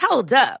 Hold up.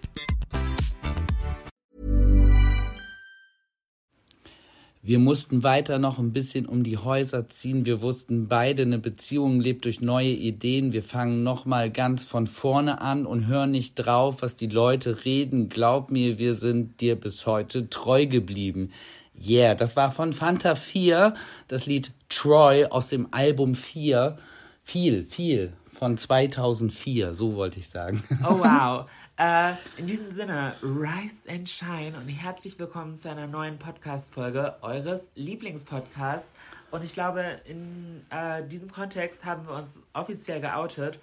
Wir mussten weiter noch ein bisschen um die Häuser ziehen. Wir wussten beide, eine Beziehung lebt durch neue Ideen. Wir fangen nochmal ganz von vorne an und hören nicht drauf, was die Leute reden. Glaub mir, wir sind dir bis heute treu geblieben. Yeah, das war von Fanta 4, das Lied Troy aus dem Album 4. Viel, viel von 2004, so wollte ich sagen. Oh wow. Äh, in diesem Sinne, Rise and Shine und herzlich willkommen zu einer neuen Podcast-Folge eures Lieblingspodcasts. Und ich glaube, in äh, diesem Kontext haben wir uns offiziell geoutet.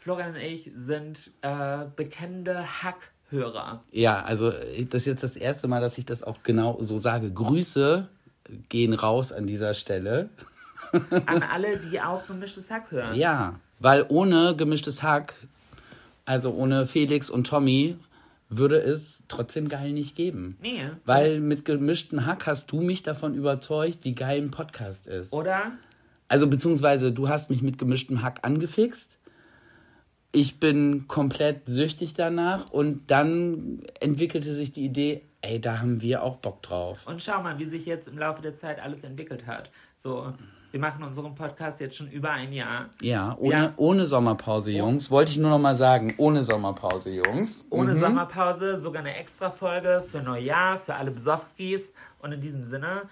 Florian und ich sind äh, bekennende Hackhörer. Ja, also das ist jetzt das erste Mal, dass ich das auch genau so sage. Grüße gehen raus an dieser Stelle. An alle, die auch gemischtes Hack hören. Ja, weil ohne gemischtes Hack, also ohne Felix und Tommy, würde es trotzdem geil nicht geben. Nee. Weil mit gemischtem Hack hast du mich davon überzeugt, wie geil ein Podcast ist. Oder? Also beziehungsweise du hast mich mit gemischtem Hack angefixt. Ich bin komplett süchtig danach und dann entwickelte sich die Idee, ey, da haben wir auch Bock drauf. Und schau mal, wie sich jetzt im Laufe der Zeit alles entwickelt hat. So, wir machen unseren Podcast jetzt schon über ein Jahr. Ja, ohne, Ja. ohne Sommerpause, Jungs. Wollte ich nur noch mal sagen, ohne Sommerpause, Jungs. Ohne Mhm. Sommerpause, sogar eine Extra-Folge für Neujahr, für alle Besowskis. Und in diesem Sinne,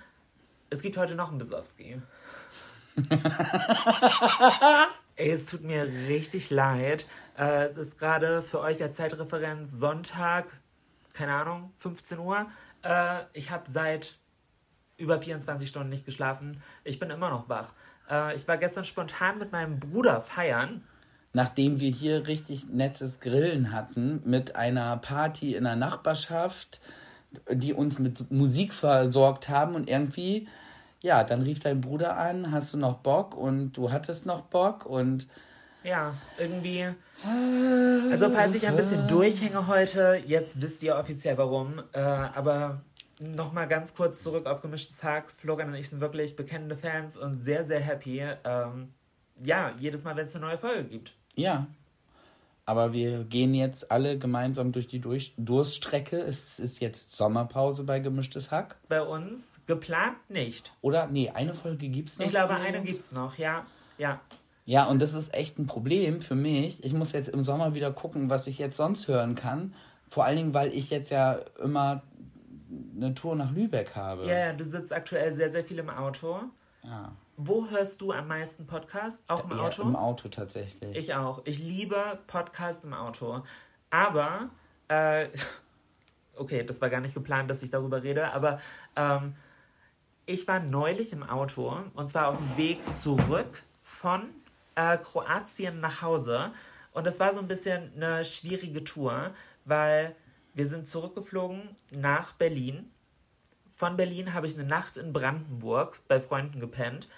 es gibt heute noch einen Besowski. Ey, es tut mir richtig leid. Äh, es ist gerade für euch als Zeitreferenz Sonntag, keine Ahnung, 15 Uhr. Äh, ich habe seit über 24 Stunden nicht geschlafen. Ich bin immer noch wach. Äh, ich war gestern spontan mit meinem Bruder feiern. Nachdem wir hier richtig nettes Grillen hatten mit einer Party in der Nachbarschaft, die uns mit Musik versorgt haben und irgendwie, ja, dann rief dein Bruder an, hast du noch Bock und du hattest noch Bock und Ja, irgendwie. Also, falls ich ein bisschen durchhänge heute, jetzt wisst ihr offiziell warum. Äh, aber nochmal ganz kurz zurück auf gemischtes Hack. Florian und ich sind wirklich bekennende Fans und sehr, sehr happy. Ähm, ja, jedes Mal, wenn es eine neue Folge gibt. ja. Aber wir gehen jetzt alle gemeinsam durch die durch Durststrecke. Es ist jetzt Sommerpause bei Gemischtes Hack. Bei uns geplant nicht. Oder? Nee, eine Folge gibt's noch. Ich glaube, eine uns. gibt's noch, ja. Ja. Ja, und das ist echt ein Problem für mich. Ich muss jetzt im Sommer wieder gucken, was ich jetzt sonst hören kann. Vor allen Dingen, weil ich jetzt ja immer eine Tour nach Lübeck habe. Ja, ja, du sitzt aktuell sehr, sehr viel im Auto. Ja. Wo hörst du am meisten Podcast? Auch im Auto? Im Auto tatsächlich. Ich auch. Ich liebe Podcasts im Auto. Aber, äh, okay, das war gar nicht geplant, dass ich darüber rede, aber ähm, ich war neulich im Auto und zwar auf dem Weg zurück von äh, Kroatien nach Hause. Und das war so ein bisschen eine schwierige Tour, weil wir sind zurückgeflogen nach Berlin. Von Berlin habe ich eine Nacht in Brandenburg bei Freunden gepennt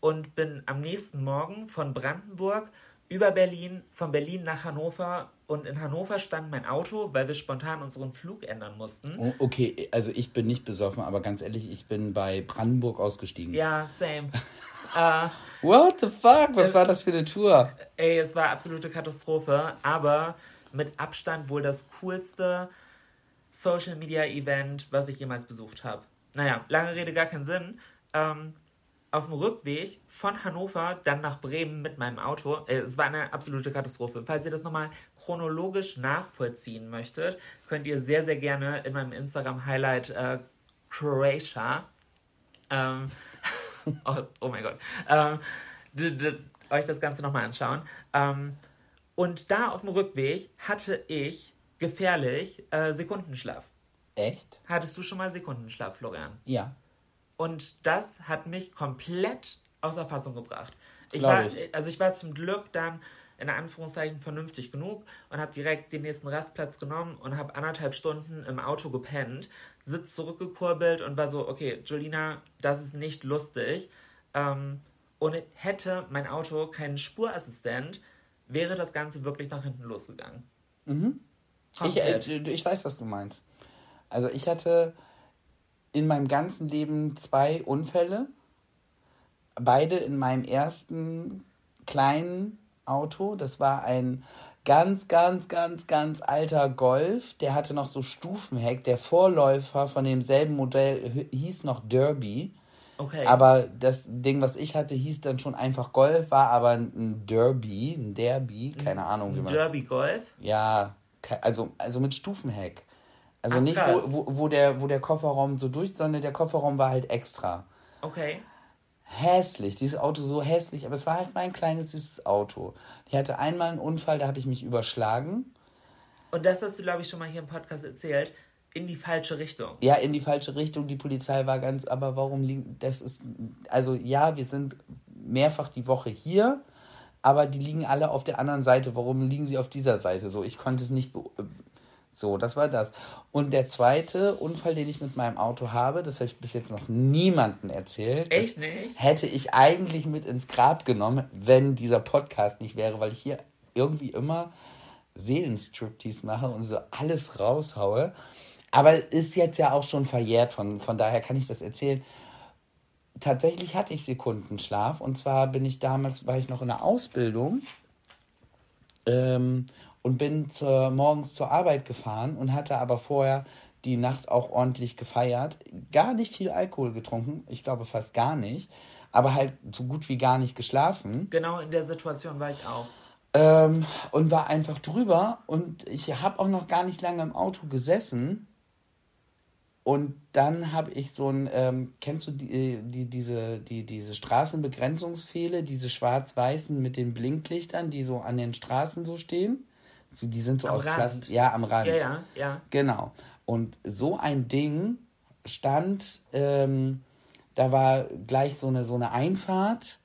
und bin am nächsten Morgen von Brandenburg über Berlin, von Berlin nach Hannover und in Hannover stand mein Auto, weil wir spontan unseren Flug ändern mussten. Oh, okay, also ich bin nicht besoffen, aber ganz ehrlich, ich bin bei Brandenburg ausgestiegen. Ja, same. äh, What the fuck? Was war das für eine Tour? ey, es war absolute Katastrophe, aber mit Abstand wohl das coolste Social Media Event, was ich jemals besucht habe. Naja, lange Rede, gar keinen Sinn. Ähm, auf dem Rückweg von Hannover dann nach Bremen mit meinem Auto. Äh, es war eine absolute Katastrophe. Falls ihr das nochmal chronologisch nachvollziehen möchtet, könnt ihr sehr, sehr gerne in meinem Instagram-Highlight äh, Croatia ähm, oh, oh, mein Gott. Ähm, euch das Ganze nochmal anschauen. Ähm, und da auf dem Rückweg hatte ich gefährlich äh, Sekundenschlaf. Echt? Hattest du schon mal Sekundenschlaf, Florian? Ja. Und das hat mich komplett außer Fassung gebracht. Ich war, ich. also ich war zum Glück dann in Anführungszeichen vernünftig genug und habe direkt den nächsten Rastplatz genommen und habe anderthalb Stunden im Auto gepennt, Sitz zurückgekurbelt und war so, okay, Jolina, das ist nicht lustig. Ähm, und hätte mein Auto keinen Spurassistent, wäre das Ganze wirklich nach hinten losgegangen. Mhm. Ich, äh, ich weiß, was du meinst. Also ich hatte in meinem ganzen Leben zwei Unfälle. Beide in meinem ersten kleinen Auto. Das war ein ganz, ganz, ganz, ganz alter Golf. Der hatte noch so Stufenheck. Der Vorläufer von demselben Modell hieß noch Derby. Okay. Aber das Ding, was ich hatte, hieß dann schon einfach Golf, war aber ein Derby, ein Derby, keine Ahnung wie man. Derby Golf? Ja, also, also mit Stufenheck. Also Ach, nicht, wo, wo, wo, der, wo der Kofferraum so durch, sondern der Kofferraum war halt extra. Okay. Hässlich, dieses Auto so hässlich, aber es war halt mein kleines, süßes Auto. Ich hatte einmal einen Unfall, da habe ich mich überschlagen. Und das hast du, glaube ich, schon mal hier im Podcast erzählt in die falsche Richtung. Ja, in die falsche Richtung. Die Polizei war ganz, aber warum liegen, das ist, also ja, wir sind mehrfach die Woche hier, aber die liegen alle auf der anderen Seite. Warum liegen sie auf dieser Seite? So, ich konnte es nicht, so, das war das. Und der zweite Unfall, den ich mit meinem Auto habe, das habe ich bis jetzt noch niemandem erzählt. Echt nicht? Hätte ich eigentlich mit ins Grab genommen, wenn dieser Podcast nicht wäre, weil ich hier irgendwie immer Seelenstriptease mache und so alles raushaue. Aber ist jetzt ja auch schon verjährt, von, von daher kann ich das erzählen. Tatsächlich hatte ich Sekundenschlaf und zwar bin ich damals, war ich noch in der Ausbildung ähm, und bin zur, morgens zur Arbeit gefahren und hatte aber vorher die Nacht auch ordentlich gefeiert. Gar nicht viel Alkohol getrunken, ich glaube fast gar nicht, aber halt so gut wie gar nicht geschlafen. Genau in der Situation war ich auch. Ähm, und war einfach drüber und ich habe auch noch gar nicht lange im Auto gesessen und dann habe ich so ein, ähm, kennst du die, die, diese, die, diese Straßenbegrenzungspfähle, diese schwarz-weißen mit den Blinklichtern, die so an den Straßen so stehen? So, die sind so am aus Plastik. Ja, am Rand. Ja, ja, ja. Genau. Und so ein Ding stand, ähm, da war gleich so eine, so eine Einfahrt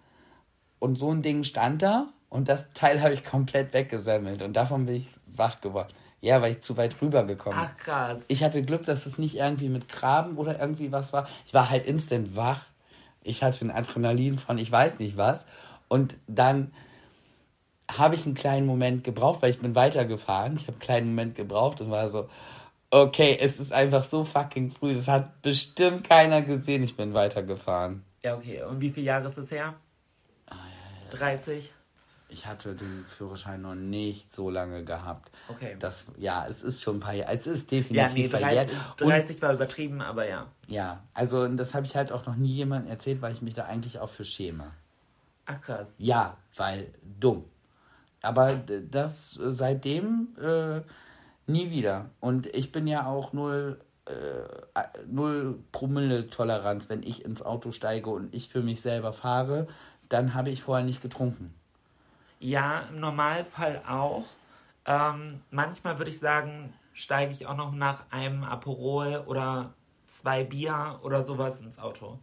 und so ein Ding stand da und das Teil habe ich komplett weggesammelt und davon bin ich wach geworden. Ja, weil ich zu weit rübergekommen bin. Ach krass. Ich hatte Glück, dass es nicht irgendwie mit Graben oder irgendwie was war. Ich war halt instant wach. Ich hatte ein Adrenalin von ich weiß nicht was. Und dann habe ich einen kleinen Moment gebraucht, weil ich bin weitergefahren. Ich habe einen kleinen Moment gebraucht und war so, okay, es ist einfach so fucking früh. Das hat bestimmt keiner gesehen. Ich bin weitergefahren. Ja, okay. Und wie viele Jahre ist es her? 30? Ich hatte den Führerschein noch nicht so lange gehabt. Okay. Das, ja, es ist schon ein paar Jahre. Es ist definitiv ja, nee, 30, 30 war übertrieben, aber ja. Ja, also das habe ich halt auch noch nie jemandem erzählt, weil ich mich da eigentlich auch für schäme. Ach krass. Ja, weil dumm. Aber das äh, seitdem äh, nie wieder. Und ich bin ja auch null, äh, null Promille-Toleranz, wenn ich ins Auto steige und ich für mich selber fahre, dann habe ich vorher nicht getrunken. Ja, im Normalfall auch. Ähm, manchmal würde ich sagen, steige ich auch noch nach einem Aperol oder zwei Bier oder sowas ins Auto.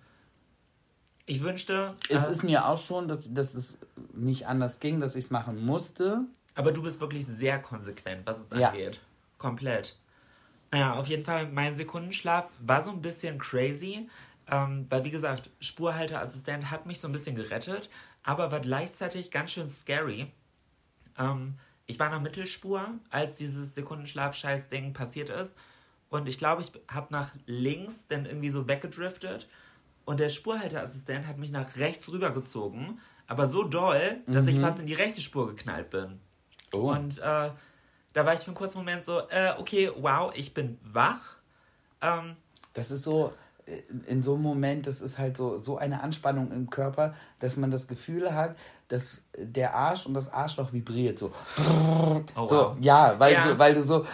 Ich wünschte. Es äh, ist mir auch schon, dass, dass es nicht anders ging, dass ich es machen musste. Aber du bist wirklich sehr konsequent, was es ja. angeht. Komplett. Naja, auf jeden Fall, mein Sekundenschlaf war so ein bisschen crazy. Ähm, weil, wie gesagt, Spurhalteassistent hat mich so ein bisschen gerettet aber war gleichzeitig ganz schön scary. Ähm, ich war der Mittelspur, als dieses Sekundenschlaf-Scheiß-Ding passiert ist. Und ich glaube, ich habe nach links dann irgendwie so weggedriftet. Und der Spurhalteassistent hat mich nach rechts rübergezogen. Aber so doll, dass mhm. ich fast in die rechte Spur geknallt bin. Oh. Und äh, Da war ich für einen kurzen Moment so, äh, okay, wow, ich bin wach. Ähm, Das ist so, in so einem Moment, das ist halt so, so eine Anspannung im Körper, dass man das Gefühl hat, dass der Arsch und das Arschloch vibriert. So, oh, so wow. ja, weil, Ja. Du, weil du so.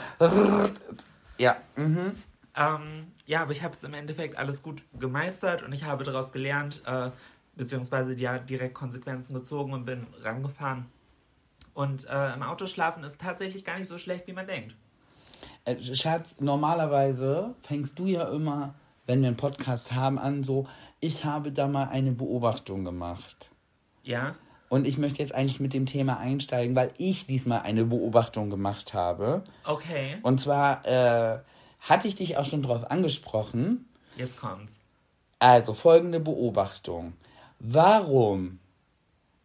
Ja, mhm. Ähm, ja, aber ich habe es im Endeffekt alles gut gemeistert und ich habe daraus gelernt, äh, beziehungsweise ja direkt Konsequenzen gezogen und bin rangefahren. Und äh, im Auto schlafen ist tatsächlich gar nicht so schlecht, wie man denkt. Äh, Schatz, normalerweise fängst du ja immer, wenn wir einen Podcast haben, an so, ich habe da mal eine Beobachtung gemacht. Ja, Und ich möchte jetzt eigentlich mit dem Thema einsteigen, weil ich diesmal eine Beobachtung gemacht habe. okay, Und zwar äh, hatte ich dich auch schon darauf angesprochen. jetzt kommt's. Also folgende Beobachtung. Warum?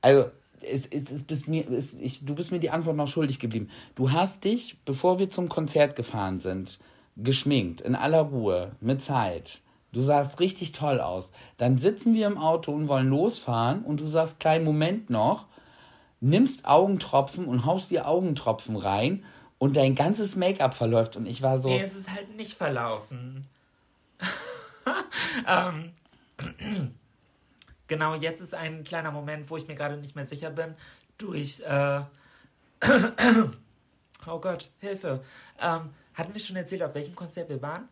Also, es, es, es bist mir, es, ich, du bist mir die Antwort noch schuldig geblieben. Du hast dich, bevor wir zum Konzert gefahren sind, geschminkt, in aller Ruhe, mit Zeit. Du sahst richtig toll aus. Dann sitzen wir im Auto und wollen losfahren und du sagst, kleinen Moment noch, nimmst Augentropfen und haust dir Augentropfen rein und dein ganzes Make-up verläuft. Und ich war so, Nee, es ist halt nicht verlaufen. ähm, genau, jetzt ist ein kleiner Moment, wo ich mir gerade nicht mehr sicher bin. Durch, äh, oh Gott, Hilfe. Ähm, hatten wir schon erzählt, auf welchem Konzert wir waren?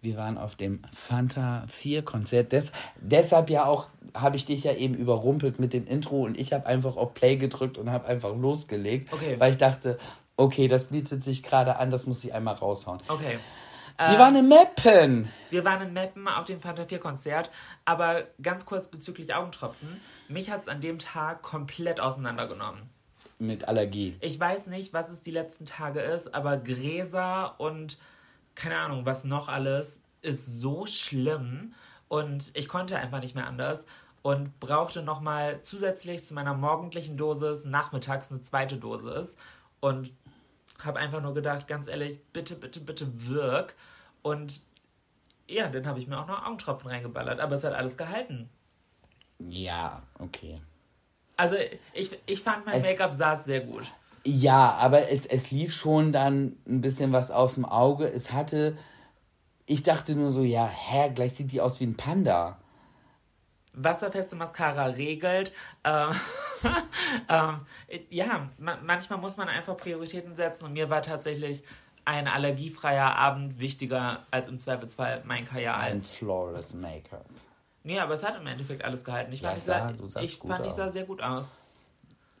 Wir waren auf dem Fanta 4 Konzert. Des, deshalb ja auch habe ich dich ja eben überrumpelt mit dem Intro und ich habe einfach auf Play gedrückt und habe einfach losgelegt, Okay. weil ich dachte, okay, das bietet sich gerade an, das muss ich einmal raushauen. Okay. Wir Äh, waren in Meppen. Wir waren in Meppen auf dem Fanta 4 Konzert, aber ganz kurz bezüglich Augentropfen. Mich hat es an dem Tag komplett auseinandergenommen. Mit Allergie. Ich weiß nicht, was es die letzten Tage ist, aber Gräser und keine Ahnung, was noch alles ist so schlimm und ich konnte einfach nicht mehr anders und brauchte nochmal zusätzlich zu meiner morgendlichen Dosis nachmittags eine zweite Dosis und habe einfach nur gedacht, ganz ehrlich, bitte, bitte, bitte wirk und ja, dann habe ich mir auch noch Augentropfen reingeballert, aber es hat alles gehalten. Ja, okay. Also ich, ich fand mein Make-up saß sehr gut. Ja, aber es, es lief schon dann ein bisschen was aus dem Auge. Es hatte, ich dachte nur so, ja, hä, gleich sieht die aus wie ein Panda. wasserfeste Mascara regelt. Ähm, ähm, ja, ma manchmal muss man einfach Prioritäten setzen und mir war tatsächlich ein allergiefreier Abend wichtiger als im Zweifelsfall mein Kajal. Ein flawless Make-up. Nee, aber es hat im Endeffekt alles gehalten. Ich Ja, fand, ich sah- sah, ich, fand ich sah sehr gut aus.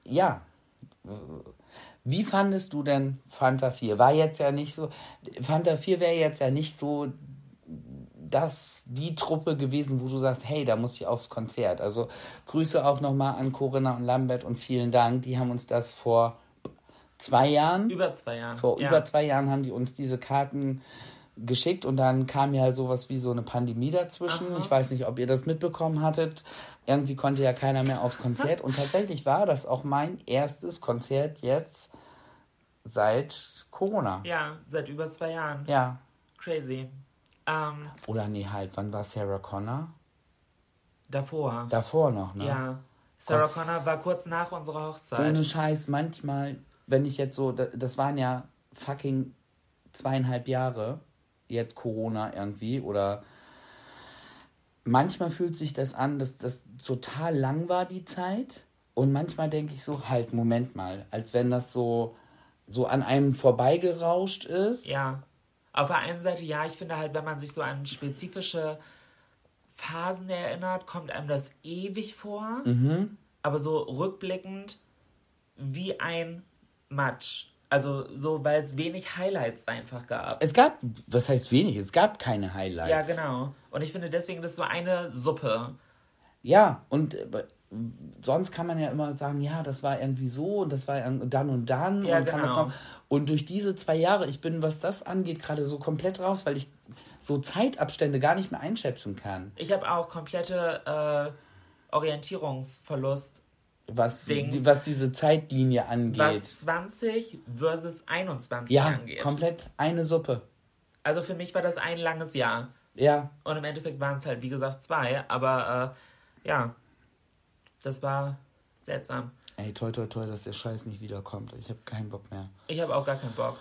Ja. Wie fandest du denn Fanta 4? War jetzt ja nicht so. Fanta 4 wäre jetzt ja nicht so das die Truppe gewesen, wo du sagst, hey, da muss ich aufs Konzert. Also Grüße auch nochmal an Corinna und Lambert und vielen Dank. Die haben uns das vor zwei Jahren, Über zwei Jahren. vor ja. über zwei Jahren haben die uns diese Karten geschickt und dann kam ja sowas wie so eine Pandemie dazwischen. Aha. Ich weiß nicht, ob ihr das mitbekommen hattet. Irgendwie konnte ja keiner mehr aufs Konzert und tatsächlich war das auch mein erstes Konzert jetzt seit Corona. Ja, seit über zwei Jahren. Ja. Crazy. Ähm, Oder nee, halt, wann war Sarah Connor? davor. Davor noch, ne? Ja. Sarah Connor war kurz nach unserer Hochzeit. Ohne Scheiß, manchmal, wenn ich jetzt so, da- das waren ja fucking zweieinhalb Jahre, jetzt Corona irgendwie, oder manchmal fühlt sich das an, dass das total lang war, die Zeit. Und manchmal denke ich so, halt, Moment mal, als wenn das so, so an einem vorbeigerauscht ist. Ja. Auf der einen Seite, ja, ich finde halt, wenn man sich so an spezifische Phasen erinnert, kommt einem das ewig vor. Mhm. Aber so rückblickend wie ein Matsch. Also so, weil es wenig Highlights einfach gab. Es gab, was heißt wenig, es gab keine Highlights. Ja, genau. Und ich finde deswegen, das ist so eine Suppe. Ja, und äh, sonst kann man ja immer sagen, ja, das war irgendwie so und das war dann und dann Ja, und genau. Und durch diese zwei Jahre, ich bin, was das angeht, gerade so komplett raus, weil ich so Zeitabstände gar nicht mehr einschätzen kann. Ich habe auch komplette äh, Orientierungsverlust, Was, die, was diese Zeitlinie angeht. was 20 versus 21 ja, angeht. komplett eine Suppe. Also für mich war das ein langes Jahr. Ja, Und im Endeffekt waren es halt, wie gesagt, zwei. Aber äh, ja, das war seltsam. Ey, toi, toi, toi, dass der Scheiß nicht wiederkommt. Ich habe keinen Bock mehr. Ich habe auch gar keinen Bock.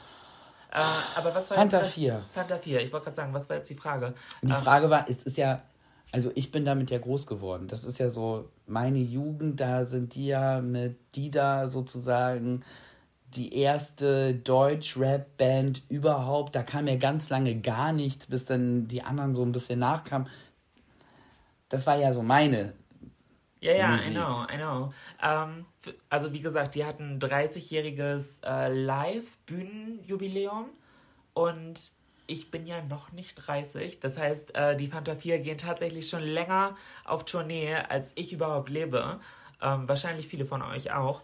Äh, aber was war Fanta jetzt, 4. Fanta 4. Ich wollte gerade sagen, was war jetzt die Frage? Die Ähm, Frage war, es ist ja, also ich bin damit ja groß geworden. Das ist ja so meine Jugend, da sind die ja mit Dida sozusagen die erste Deutsch-Rap-Band überhaupt. Da kam ja ganz lange gar nichts, bis dann die anderen so ein bisschen nachkamen. Das war ja so meine. Ja, ja, Musik. I know, I know. Ähm, f- also wie gesagt, die hatten ein 30-jähriges äh, Live-Bühnenjubiläum und ich bin ja noch nicht 30. Das heißt, äh, die Fanta 4 gehen tatsächlich schon länger auf Tournee, als ich überhaupt lebe. Ähm, wahrscheinlich viele von euch auch.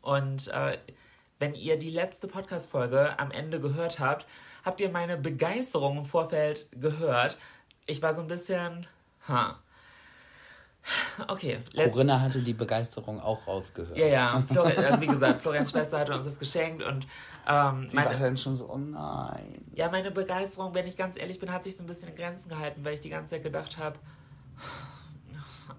Und äh, wenn ihr die letzte Podcast-Folge am Ende gehört habt, habt ihr meine Begeisterung im Vorfeld gehört. Ich war so ein bisschen, ha. Okay, Corinna hatte die Begeisterung auch rausgehört. ja, ja. Florian, also wie gesagt, Florians Schwester hatte uns das geschenkt und ähm, Sie war meine, dann schon so, oh nein. ja, meine Begeisterung, wenn ich ganz ehrlich bin, hat sich so ein bisschen in Grenzen gehalten, weil ich die ganze Zeit gedacht habe,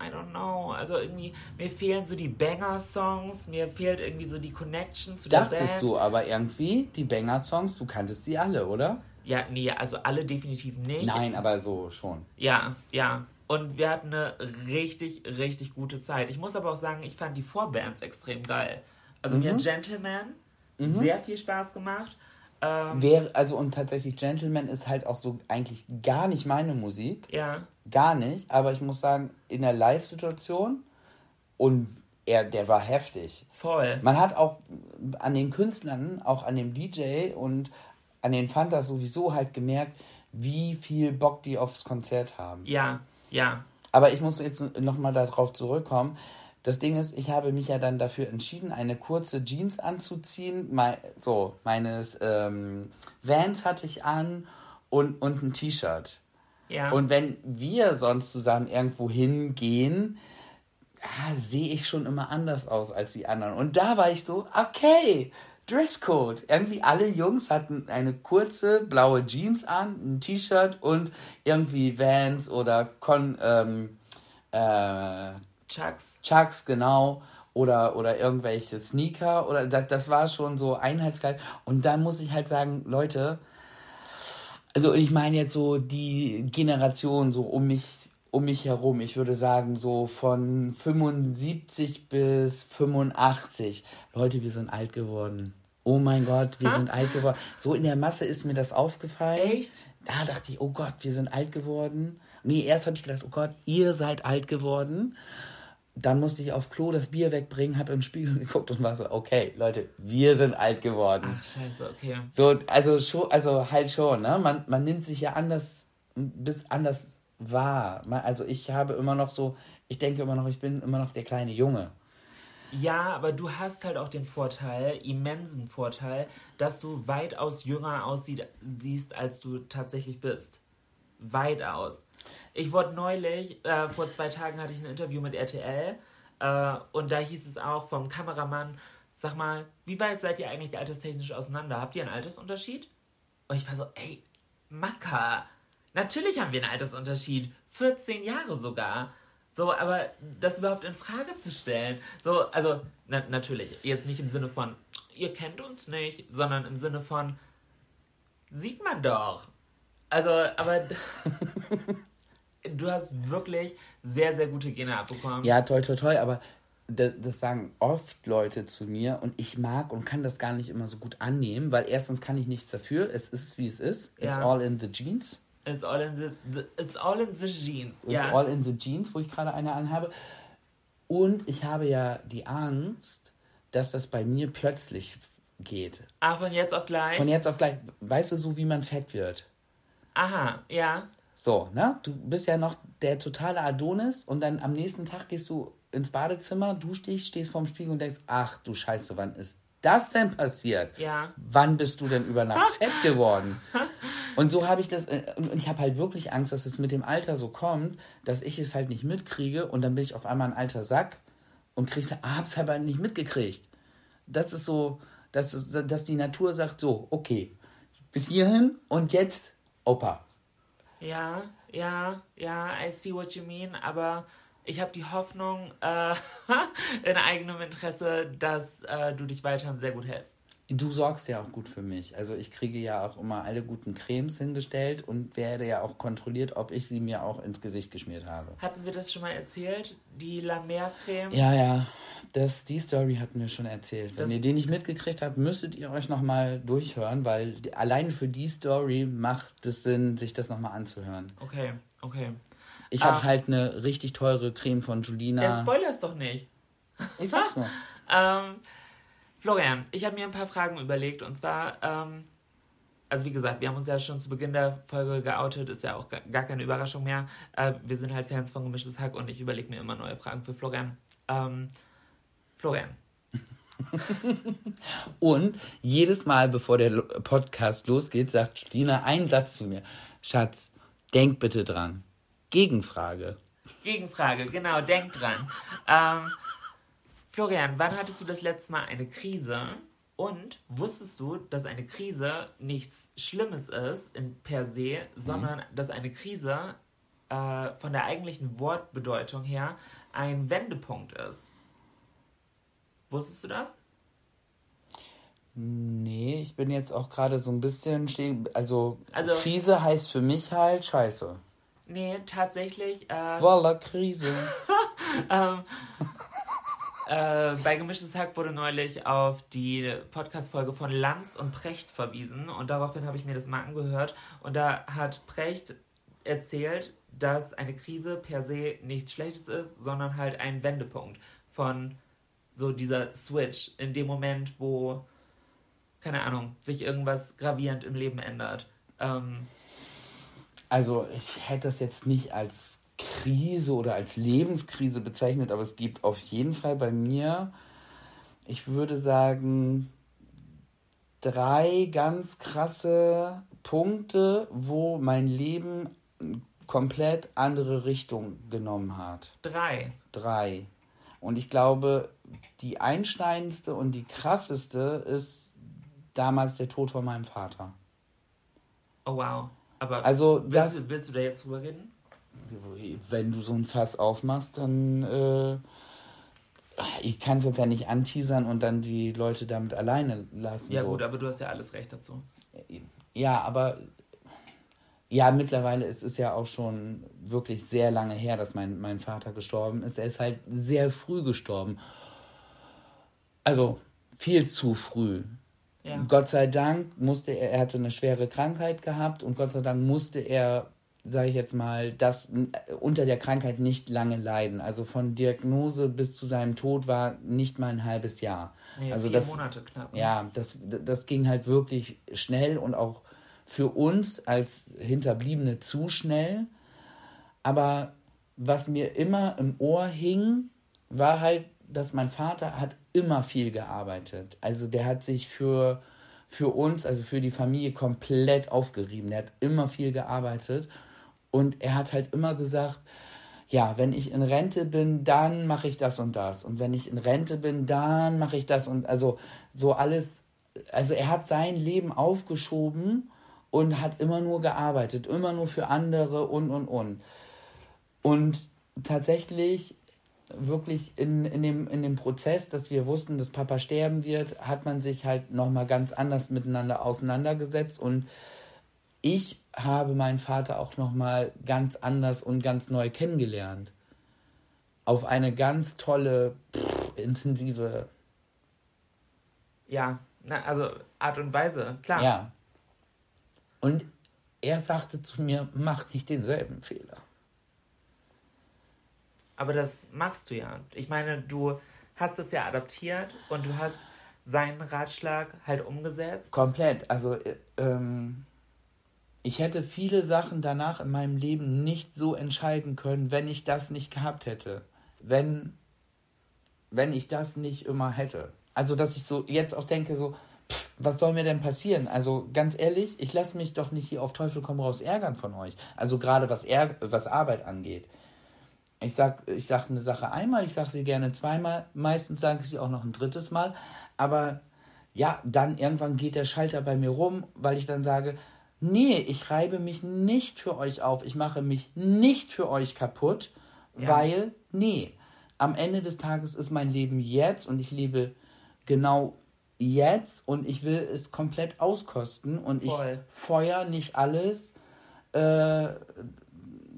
I don't know, also irgendwie, mir fehlen so die Banger-Songs, mir fehlt irgendwie so die Connection zu der Band. Dachtest du aber irgendwie, die Banger-Songs, du kanntest sie alle, oder? Ja, nee, also alle definitiv nicht. Nein, aber so schon. Ja, ja. Und wir hatten eine richtig, richtig gute Zeit. Ich muss aber auch sagen, ich fand die Vorbands extrem geil. Also mir hat Gentleman sehr viel Spaß gemacht. Ähm, Wer, also und tatsächlich Gentleman ist halt auch so eigentlich gar nicht meine Musik. ja, Gar nicht. Aber ich muss sagen, in der Live-Situation und er, der war heftig. voll. Man hat auch an den Künstlern, auch an dem DJ und an den Fantas sowieso halt gemerkt, wie viel Bock die aufs Konzert haben. Ja, ja. Aber ich muss jetzt nochmal darauf zurückkommen. Das Ding ist, ich habe mich ja dann dafür entschieden, eine kurze Jeans anzuziehen. Mei- so, meines ähm, Vans hatte ich an und, und ein T-Shirt. Ja. Und wenn wir sonst zusammen irgendwo hingehen, ah, sehe ich schon immer anders aus als die anderen. Und da war ich so, okay, Dresscode. Irgendwie alle Jungs hatten eine kurze blaue Jeans an, ein T-Shirt und irgendwie Vans oder Con, ähm, äh, Chucks. Chucks, genau. Oder, oder irgendwelche Sneaker. Oder das, das war schon so einheitsgeil. Und dann muss ich halt sagen, Leute, also ich meine jetzt so die Generation so um mich, um mich herum. Ich würde sagen so von 75 bis 85. Leute, wir sind alt geworden. Oh mein Gott, wir sind alt geworden. So in der Masse ist mir das aufgefallen. Echt? Da dachte ich, oh Gott, wir sind alt geworden. Nee, erst habe ich gedacht, oh Gott, ihr seid alt geworden. Dann musste ich auf Klo das Bier wegbringen, habe im Spiegel geguckt und war so, okay, Leute, wir sind alt geworden. Ach, scheiße, okay. So, also schon, also halt schon, ne? Man, man nimmt sich ja anders bis anders wahr. Also ich habe immer noch so, ich denke immer noch, ich bin immer noch der kleine Junge. Ja, aber du hast halt auch den Vorteil, immensen Vorteil, dass du weitaus jünger aussiehst, als du tatsächlich bist. Weitaus. Ich wurde neulich, äh, vor zwei Tagen hatte ich ein Interview mit RTL äh, und da hieß es auch vom Kameramann, sag mal, wie weit seid ihr eigentlich alterstechnisch auseinander? Habt ihr einen Altersunterschied? Und ich war so, ey, Macker, natürlich haben wir einen Altersunterschied. 14 Jahre sogar. So, aber das überhaupt in Frage zu stellen. So, also, na, natürlich, jetzt nicht im Sinne von, ihr kennt uns nicht, sondern im Sinne von, sieht man doch. Also, aber du hast wirklich sehr, sehr gute Gene abbekommen. Ja, toll, toll, toll, aber das, sagen oft Leute zu mir und ich mag und kann das gar nicht immer so gut annehmen, weil erstens kann ich nichts dafür, es ist wie es ist, it's Ja. all in the jeans, It's all in the, the it's all in the jeans. it's ja. all in the jeans, wo ich gerade eine anhabe. Und ich habe ja die Angst, dass das bei mir plötzlich geht. Ah, von jetzt auf gleich. Von jetzt auf gleich, weißt du, so wie man fett wird. Aha, ja. So, ne? Du bist ja noch der totale Adonis und dann am nächsten Tag gehst du ins Badezimmer, duschst dich, stehst vorm Spiegel und denkst, ach du Scheiße, wann ist das denn passiert? Ja. Wann bist du denn über Nacht fett geworden? Und so habe ich das, äh, und ich habe halt wirklich Angst, dass es mit dem Alter so kommt, dass ich es halt nicht mitkriege und dann bin ich auf einmal ein alter Sack und krieg's, hab's aber nicht mitgekriegt. Das ist so, dass, dass die Natur sagt, so, okay, bis hierhin und jetzt Opa. Ja, ja, ja, I see what you mean, aber ich habe die Hoffnung äh, in eigenem Interesse, dass äh, du dich weiterhin sehr gut hältst. Du sorgst ja auch gut für mich. Also ich kriege ja auch immer alle guten Cremes hingestellt und werde ja auch kontrolliert, ob ich sie mir auch ins Gesicht geschmiert habe. Hatten wir das schon mal erzählt? Die La Mer Creme? Ja, ja. Das, die Story hatten wir schon erzählt. Wenn Das- ihr die nicht mitgekriegt habt, müsstet ihr euch nochmal durchhören, weil allein für die Story macht es Sinn, sich das nochmal anzuhören. Okay, okay. Ich habe Ah. halt eine richtig teure Creme von Julina. Dann spoiler es doch nicht. ich sag's nur. Ähm, Florian, ich habe mir ein paar Fragen überlegt und zwar, ähm, also wie gesagt, wir haben uns ja schon zu Beginn der Folge geoutet, ist ja auch ga- gar keine Überraschung mehr. Äh, wir sind halt Fans von Gemischtes Hack und ich überlege mir immer neue Fragen für Florian. Ähm, Florian, Und jedes Mal, bevor der Podcast losgeht, sagt Julina einen Satz zu mir. Schatz, denk bitte dran. Gegenfrage. Gegenfrage, genau, denk dran. Ähm, Florian, wann hattest du das letzte Mal eine Krise? Und wusstest du, dass eine Krise nichts Schlimmes ist in, per se, sondern dass eine Krise äh, von der eigentlichen Wortbedeutung her ein Wendepunkt ist? Wusstest du das? Nee, ich bin jetzt auch gerade so ein bisschen stehen. Also, Also- Krise heißt für mich halt Scheiße. Nee, tatsächlich. Äh, Voila, Krise. Ähm, äh, bei Gemischtes Hack wurde neulich auf die Podcast-Folge von Lanz und Precht verwiesen und daraufhin habe ich mir das mal angehört und da hat Precht erzählt, dass eine Krise per se nichts Schlechtes ist, sondern halt ein Wendepunkt von so dieser Switch in dem Moment, wo, keine Ahnung, sich irgendwas gravierend im Leben ändert. Ähm, Also, ich hätte das jetzt nicht als Krise oder als Lebenskrise bezeichnet, aber es gibt auf jeden Fall bei mir, ich würde sagen, drei ganz krasse Punkte, wo mein Leben komplett andere Richtung genommen hat. drei. Drei. Und ich glaube, die einschneidendste und die krasseste ist damals der Tod von meinem Vater. Oh wow. Aber Also, willst, das- du, willst du da jetzt drüber reden? Wenn du so ein Fass aufmachst, dann äh, ich kann es jetzt ja nicht anteasern und dann die Leute damit alleine lassen. Ja so. gut, aber du hast ja alles recht dazu. Ja, aber ja, mittlerweile ist es ja auch schon wirklich sehr lange her, dass mein, mein Vater gestorben ist. Er ist halt sehr früh gestorben. Also viel zu früh. Ja. Gott sei Dank musste er, er hatte eine schwere Krankheit gehabt und Gott sei Dank musste er, sage ich jetzt mal, das unter der Krankheit nicht lange leiden. Also von Diagnose bis zu seinem Tod war nicht mal ein halbes Jahr. Nee, also vier das, Monate knapp. ne? ja, das, das ging halt wirklich schnell und auch für uns als Hinterbliebene zu schnell. Aber was mir immer im Ohr hing, war halt, dass mein Vater hat immer viel gearbeitet. Also der hat sich für, für uns, also für die Familie komplett aufgerieben. Der hat immer viel gearbeitet und er hat halt immer gesagt, ja, wenn ich in Rente bin, dann mache ich das und das. Und wenn ich in Rente bin, dann mache ich das und also so alles. Also er hat sein Leben aufgeschoben und hat immer nur gearbeitet, immer nur für andere und und und. Und tatsächlich wirklich in, in, dem, in dem Prozess, dass wir wussten, dass Papa sterben wird, hat man sich halt nochmal ganz anders miteinander auseinandergesetzt und ich habe meinen Vater auch nochmal ganz anders und ganz neu kennengelernt. Auf eine ganz tolle, pff, intensive, Ja, na, also Art und Weise, klar. ja. Und er sagte zu mir, mach nicht denselben Fehler. Aber das machst du ja. Ich meine, du hast es ja adaptiert und du hast seinen Ratschlag halt umgesetzt. Komplett. Also, äh, ähm, ich hätte viele Sachen danach in meinem Leben nicht so entscheiden können, wenn ich das nicht gehabt hätte. Wenn, wenn ich das nicht immer hätte. Also, dass ich so jetzt auch denke, so, pff, was soll mir denn passieren? Also, ganz ehrlich, ich lasse mich doch nicht hier auf Teufel komm raus ärgern von euch. Also, gerade was, Ärg was Arbeit angeht. Ich sag, ich sag eine Sache einmal, ich sage sie gerne zweimal, meistens sage ich sie auch noch ein drittes Mal, aber ja, dann irgendwann geht der Schalter bei mir rum, weil ich dann sage, nee, ich reibe mich nicht für euch auf, ich mache mich nicht für euch kaputt, Ja. Weil, nee, am Ende des Tages ist mein Leben jetzt und ich lebe genau jetzt und ich will es komplett auskosten und Voll. ich feuer nicht alles äh,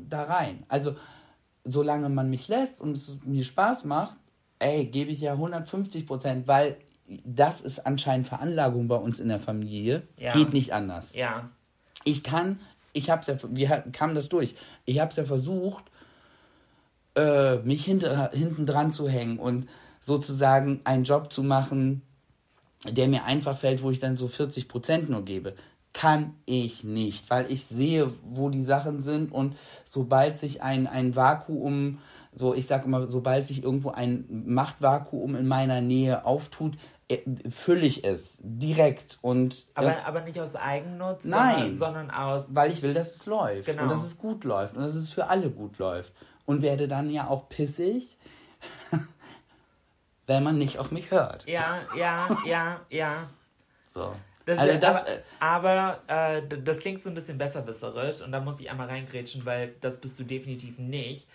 da rein. Also, solange man mich lässt und es mir Spaß macht, ey, gebe ich ja 150 Prozent, weil das ist anscheinend Veranlagung bei uns in der Familie. Ja. Geht nicht anders. Ja. Ich kann, ich hab's ja, wir ha- kamen das durch. Ich hab's ja versucht, äh, mich hinter, hinten dran zu hängen und sozusagen einen Job zu machen, der mir einfach fällt, wo ich dann so 40 Prozent nur gebe. Kann ich nicht, weil ich sehe, wo die Sachen sind und sobald sich ein, ein Vakuum, so ich sage immer, sobald sich irgendwo ein Machtvakuum in meiner Nähe auftut, äh, fülle ich es direkt und Aber, äh, aber nicht aus Eigennutz, Nein. Sondern, sondern aus. weil ich will, dass es läuft Genau. und dass es gut läuft und dass es für alle gut läuft und werde dann ja auch pissig, wenn man nicht auf mich hört. Ja, ja, ja, ja. So. Das, also das, aber aber äh, das klingt so ein bisschen besserwisserisch und da muss ich einmal reingrätschen, weil das bist du definitiv nicht.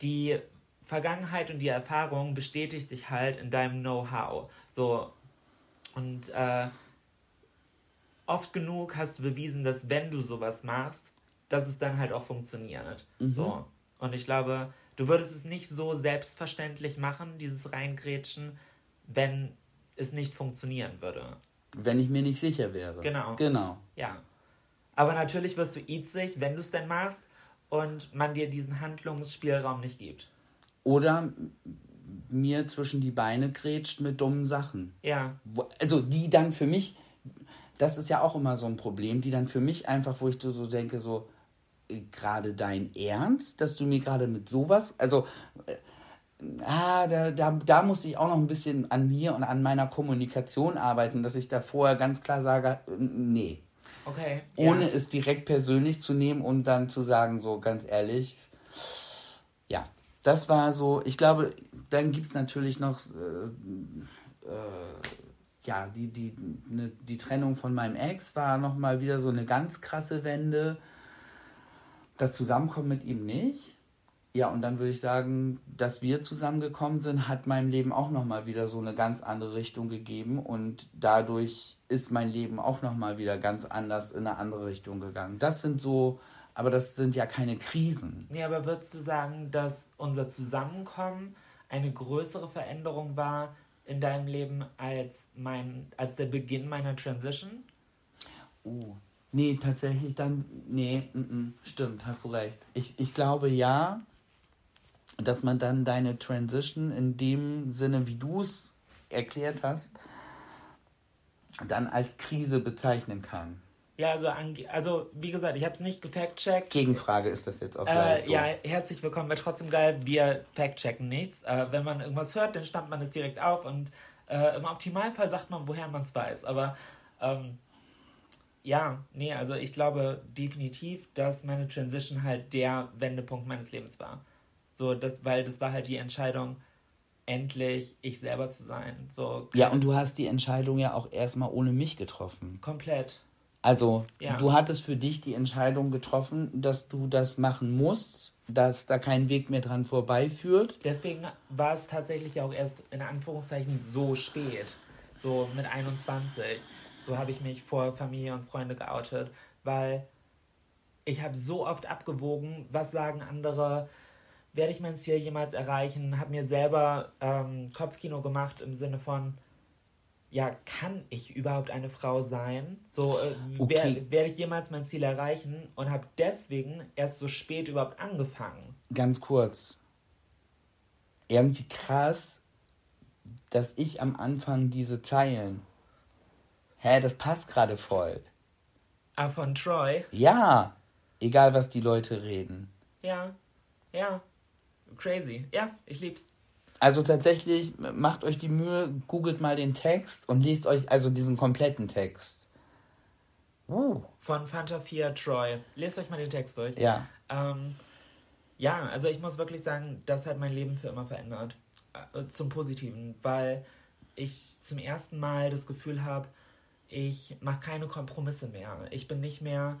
Die Vergangenheit und die Erfahrung bestätigt dich halt in deinem Know-how. So. Und äh, oft genug hast du bewiesen, dass wenn du sowas machst, dass es dann halt auch funktioniert. So. Und ich glaube, du würdest es nicht so selbstverständlich machen, dieses Reingrätschen, wenn es nicht funktionieren würde. Wenn ich mir nicht sicher wäre. Genau. Genau. Ja. Aber natürlich wirst du itzig, wenn du es denn machst und man dir diesen Handlungsspielraum nicht gibt. Oder mir zwischen die Beine grätscht mit dummen Sachen. Ja, Also die dann für mich, das ist ja auch immer so ein Problem, die dann für mich einfach, wo ich so so denke, so, äh, gerade dein Ernst, dass du mir gerade mit sowas, also, äh, ah, da, da, da muss ich auch noch ein bisschen an mir und an meiner Kommunikation arbeiten, dass ich da vorher ganz klar sage, nee. okay. Ohne ja. es direkt persönlich zu nehmen und dann zu sagen, so ganz ehrlich, ja, das war so, ich glaube, dann gibt es natürlich noch, äh, äh, ja, die, die, ne, die Trennung von meinem Ex war nochmal wieder so eine ganz krasse Wende. Das Zusammenkommen mit ihm nicht. Ja, und dann würde ich sagen, dass wir zusammengekommen sind, hat meinem Leben auch nochmal wieder so eine ganz andere Richtung gegeben und dadurch ist mein Leben auch nochmal wieder ganz anders in eine andere Richtung gegangen. Das sind so, aber das sind ja keine Krisen. Nee, aber würdest du sagen, dass unser Zusammenkommen eine größere Veränderung war in deinem Leben als, mein, als der Beginn meiner Transition? Uh, nee, tatsächlich dann, nee, mm, mm, stimmt, hast du recht. Ich, ich glaube ja, dass man dann deine Transition in dem Sinne, wie du es erklärt hast, dann als Krise bezeichnen kann. Ja, also, also wie gesagt, ich habe es nicht gefact-checkt. Gegenfrage ist das jetzt auch gleich Äh, so. Ja, herzlich willkommen, wäre trotzdem geil. Wir fact-checken nichts. Äh, wenn man irgendwas hört, dann stammt man es direkt auf und äh, im Optimalfall sagt man, woher man es weiß. Aber ähm, ja, nee, also ich glaube definitiv, dass meine Transition halt der Wendepunkt meines Lebens war. So, das, weil das war halt die Entscheidung, endlich ich selber zu sein. So Ja, und du hast die Entscheidung ja auch erstmal ohne mich getroffen. komplett. Also, Ja. du hattest für dich die Entscheidung getroffen, dass du das machen musst, dass da kein Weg mehr dran vorbeiführt. Deswegen war es tatsächlich auch erst in Anführungszeichen so spät. So mit 21. So habe ich mich vor Familie und Freunde geoutet, weil ich habe so oft abgewogen, was sagen andere, werde ich mein Ziel jemals erreichen, habe mir selber ähm, Kopfkino gemacht im Sinne von, ja, kann ich überhaupt eine Frau sein? So, äh, Okay. wer- werde ich jemals mein Ziel erreichen? Und habe deswegen erst so spät überhaupt angefangen. Ganz kurz. Irgendwie krass, dass ich am Anfang diese Zeilen. Hä, das passt gerade voll. Ah, von Troy. Ja, egal was die Leute reden. Ja, ja. Crazy. Ja, ich lieb's. Also tatsächlich, macht euch die Mühe, googelt mal den Text und lest euch also diesen kompletten Text. Uh, Von Fanta 4 Troy. Lest euch mal den Text durch. ja. Ähm, ja, also ich muss wirklich sagen, das hat mein Leben für immer verändert. Äh, zum Positiven, weil ich zum ersten Mal das Gefühl habe, ich mache keine Kompromisse mehr. Ich bin nicht mehr.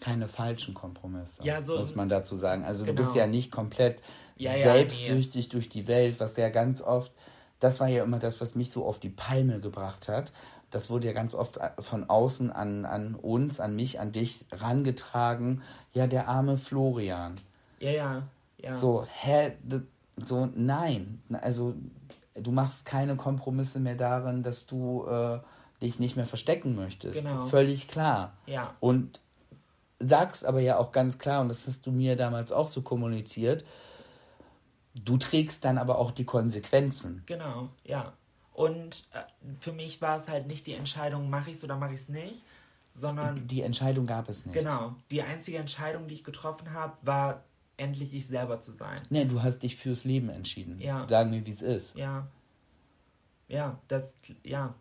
Keine falschen Kompromisse, Ja, so- muss man dazu sagen. Also du Genau. bist ja nicht komplett Ja, ja, selbstsüchtig durch die Welt, was ja ganz oft, das war ja immer das, was mich so auf die Palme gebracht hat. Das wurde ja ganz oft von außen an, an uns, an mich, an dich rangetragen. Ja, der arme Florian. Ja, ja, ja. So, hä, so, nein. Also, du machst keine Kompromisse mehr darin, dass du äh, dich nicht mehr verstecken möchtest. Genau. Völlig klar. Ja. Und sagst aber ja auch ganz klar, und das hast du mir damals auch so kommuniziert, du trägst dann aber auch die Konsequenzen. Genau, ja. Und äh, für mich war es halt nicht die Entscheidung, mache ich es oder mache ich es nicht, sondern Die Entscheidung gab es nicht. genau, die einzige Entscheidung, die ich getroffen habe, war endlich ich selber zu sein. Nee, du hast dich fürs Leben entschieden. Ja. Sagen wir, wie es ist. Ja. Ja, das, ja.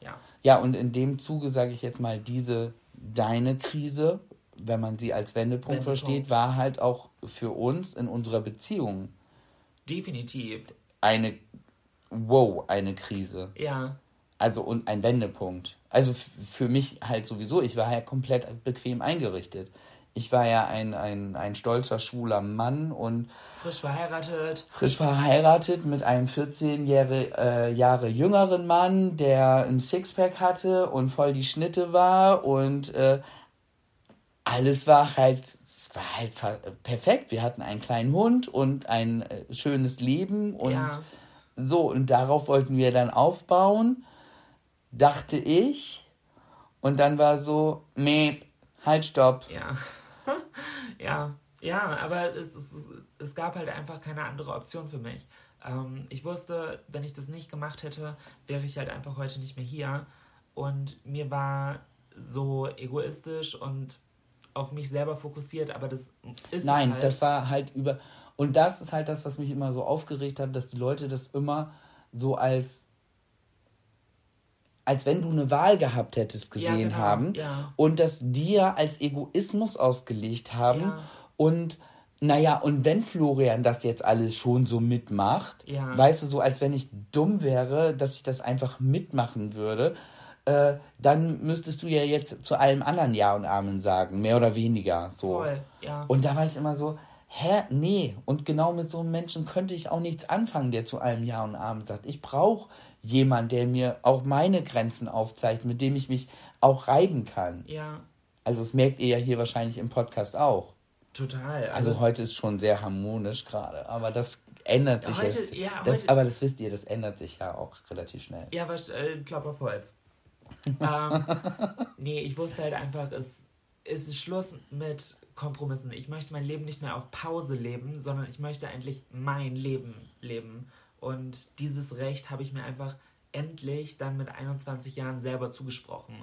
Ja. Ja, und in dem Zuge, sage ich jetzt mal, diese deine Krise, wenn man sie als Wendepunkt, Wendepunkt. versteht, war halt auch für uns in unserer Beziehung Definitiv. eine, wow, eine Krise. Ja. Also und ein Wendepunkt. Also für mich halt sowieso, ich war ja komplett bequem eingerichtet. Ich war ja ein, ein, ein stolzer, schwuler Mann und Frisch verheiratet. frisch verheiratet mit einem 14 Jahre, äh, Jahre jüngeren Mann, der ein Sixpack hatte und voll die Schnitte war und äh, alles war halt, war halt perfekt. Wir hatten einen kleinen Hund und ein äh, schönes Leben und Ja. so und darauf wollten wir dann aufbauen, dachte ich. Und dann war so, meh, halt, stopp. Ja. ja. Ja, aber es, es, es gab halt einfach keine andere Option für mich. Ähm, ich wusste, wenn ich das nicht gemacht hätte, wäre ich halt einfach heute nicht mehr hier. Und mir war so egoistisch und auf mich selber fokussiert, aber das ist Nein, halt. das war halt über. Und das ist halt das, was mich immer so aufgeregt hat, dass die Leute das immer so als. als wenn du eine Wahl gehabt hättest Ja, gesehen genau, haben. ja. Und das dir als Egoismus ausgelegt haben. Ja. Und. Naja, und wenn Florian das jetzt alles schon so mitmacht, Ja. weißt du, so als wenn ich dumm wäre, dass ich das einfach mitmachen würde, äh, dann müsstest du ja jetzt zu allem anderen Ja und Amen sagen, mehr oder weniger. So. Voll, ja. Und da war ich immer so, hä, nee. Und genau mit so einem Menschen könnte ich auch nichts anfangen, der zu allem Ja und Amen sagt. Ich brauche jemanden, der mir auch meine Grenzen aufzeigt, mit dem ich mich auch reiben kann. ja, Also das merkt ihr ja hier wahrscheinlich im Podcast auch. total. Also heute ist schon sehr harmonisch gerade, aber das ändert sich Heute- jetzt. ja, das, aber das wisst ihr, das ändert sich ja auch relativ schnell. Ja, was, äh, Klopper auf Holz. Ähm, nee, ich wusste halt einfach, es, ist Schluss mit Kompromissen. Ich möchte mein Leben nicht mehr auf Pause leben, sondern ich möchte endlich mein Leben leben. Und dieses Recht habe ich mir einfach endlich dann mit 21 Jahren selber zugesprochen.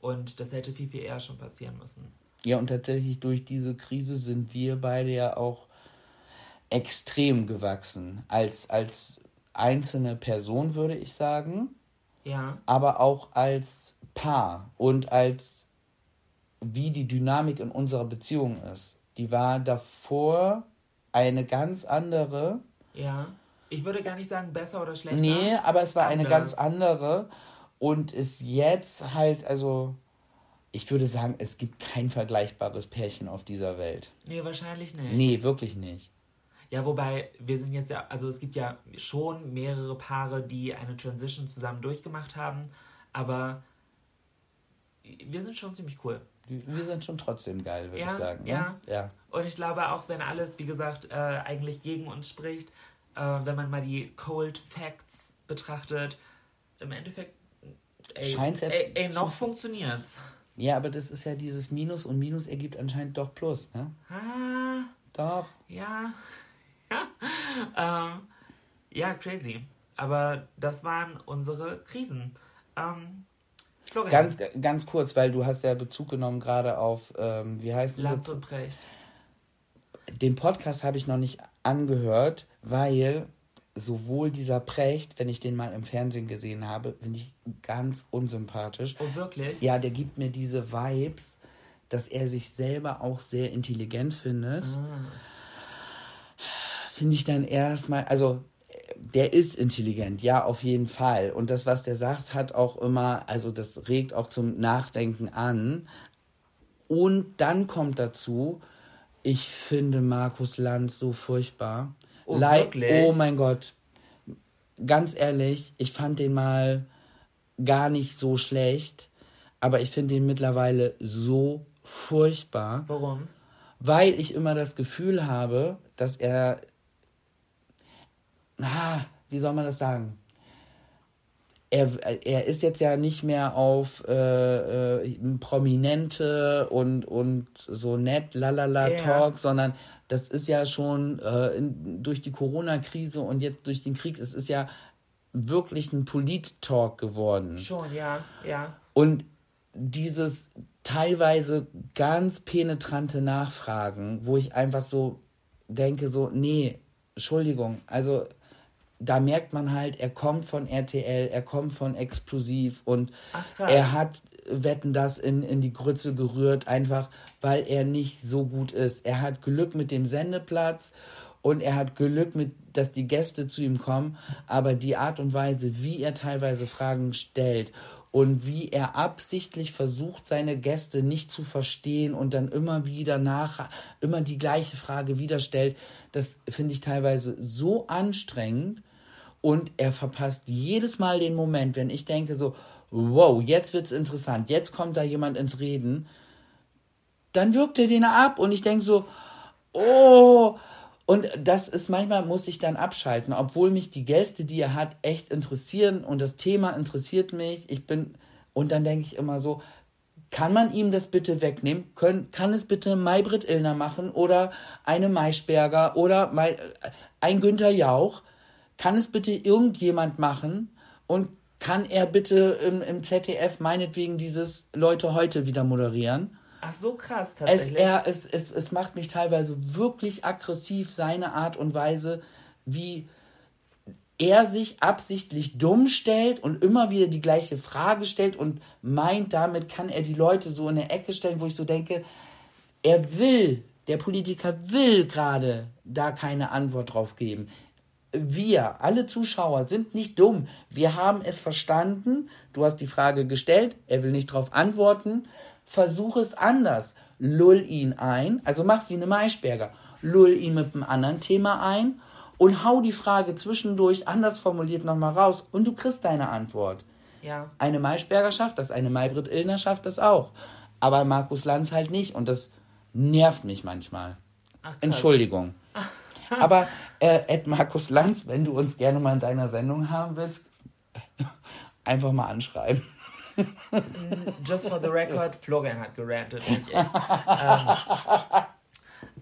Und das hätte viel, viel eher schon passieren müssen. Ja, und tatsächlich durch diese Krise sind wir beide ja auch extrem gewachsen. Als, als einzelne Person, würde ich sagen, Ja, aber auch als Paar und als wie die Dynamik in unserer Beziehung ist. Die war davor eine ganz andere. ja. Ich würde gar nicht sagen besser oder schlechter. Nee, aber es war eine Anders. ganz andere und ist jetzt halt, also ich würde sagen, es gibt kein vergleichbares Pärchen auf dieser Welt. Nee, wahrscheinlich nicht. Nee, wirklich nicht. Ja, wobei wir sind jetzt ja, also es gibt ja schon mehrere Paare, die eine Transition zusammen durchgemacht haben, aber wir sind schon ziemlich cool. Wir sind schon trotzdem geil, würde Ja, ich sagen. Ne? ja. ja. Und ich glaube, auch wenn alles, wie gesagt, äh, eigentlich gegen uns spricht, äh, wenn man mal die Cold Facts betrachtet, im Endeffekt, ey, Scheint's ja ey, ey noch funktioniert's. Ja, aber das ist ja dieses Minus und Minus ergibt anscheinend doch Plus, ne? Ah, Doch. ja, ja, ähm, ja, crazy. Aber das waren unsere Krisen. Ähm, Florian, Ganz, ganz kurz, weil du hast ja Bezug genommen gerade auf, ähm, wie heißt Lanz und Precht. Den Podcast habe ich noch nicht angehört, weil sowohl dieser Precht, wenn ich den mal im Fernsehen gesehen habe, finde ich ganz unsympathisch. Oh, wirklich? Ja, der gibt mir diese Vibes, dass er sich selber auch sehr intelligent findet. Ah. Finde ich dann erstmal, also der ist intelligent, ja, auf jeden Fall. Und das, was der sagt, hat auch immer, also das regt auch zum Nachdenken an. Und dann kommt dazu, ich finde Markus Lanz so furchtbar. Oh, wirklich? oh mein Gott. Ganz ehrlich, ich fand den mal gar nicht so schlecht, aber ich finde ihn mittlerweile so furchtbar, Warum? weil ich immer das Gefühl habe, dass er, ah, wie soll man das sagen? Er, er ist jetzt ja nicht mehr auf äh, äh, Prominente und, und so nett, lalala Ja. Talk, sondern das ist ja schon äh, in, durch die Corona-Krise und jetzt durch den Krieg, es ist ja wirklich ein Polit-Talk geworden. Schon, ja, ja. Und dieses teilweise ganz penetrante Nachfragen, wo ich einfach so denke, so, nee, Entschuldigung, also da merkt man halt, er kommt von RTL, er kommt von Explosiv und Ach, er hat Wetten das in, in die Grütze gerührt, einfach weil er nicht so gut ist. Er hat Glück mit dem Sendeplatz und er hat Glück mit, dass die Gäste zu ihm kommen, aber die Art und Weise, wie er teilweise Fragen stellt und wie er absichtlich versucht, seine Gäste nicht zu verstehen und dann immer wieder nach, immer die gleiche Frage wieder stellt, das finde ich teilweise so anstrengend und er verpasst jedes Mal den Moment, wenn ich denke so, wow, jetzt wird's interessant, jetzt kommt da jemand ins Reden, dann wirkt er den ab und ich denke so, oh, und das ist manchmal muss ich dann abschalten, obwohl mich die Gäste, die er hat, echt interessieren und das Thema interessiert mich. Ich bin und dann denke ich immer so, kann man ihm das bitte wegnehmen? Können, kann es bitte Maybrit Illner machen oder eine Maischberger oder Mai, ein Günther Jauch? Kann es bitte irgendjemand machen? Und kann er bitte im, im ZDF meinetwegen dieses Leute heute wieder moderieren? Ach so krass, Es, tatsächlich. er, es, es, es macht mich teilweise wirklich aggressiv, seine Art und Weise, wie er sich absichtlich dumm stellt und immer wieder die gleiche Frage stellt und meint, damit kann er die Leute so in eine Ecke stellen, wo ich so denke, er will, der Politiker will gerade da keine Antwort drauf geben. Wir, alle Zuschauer, sind nicht dumm. Wir haben es verstanden. Du hast die Frage gestellt, er will nicht darauf antworten. Versuch es anders. Lull ihn ein, also mach's wie eine Maischberger. Lull ihn mit einem anderen Thema ein und hau die Frage zwischendurch anders formuliert nochmal raus und du kriegst deine Antwort. ja. Eine Maischberger schafft das, eine Maybrit Illner schafft das auch. Aber Markus Lanz halt nicht und das nervt mich manchmal. Ach. Entschuldigung. Aber äh, Ed Markus Lanz, wenn du uns gerne mal in deiner Sendung haben willst, einfach mal anschreiben. Just for the record, Florian hat gerantet, nicht ich. ähm,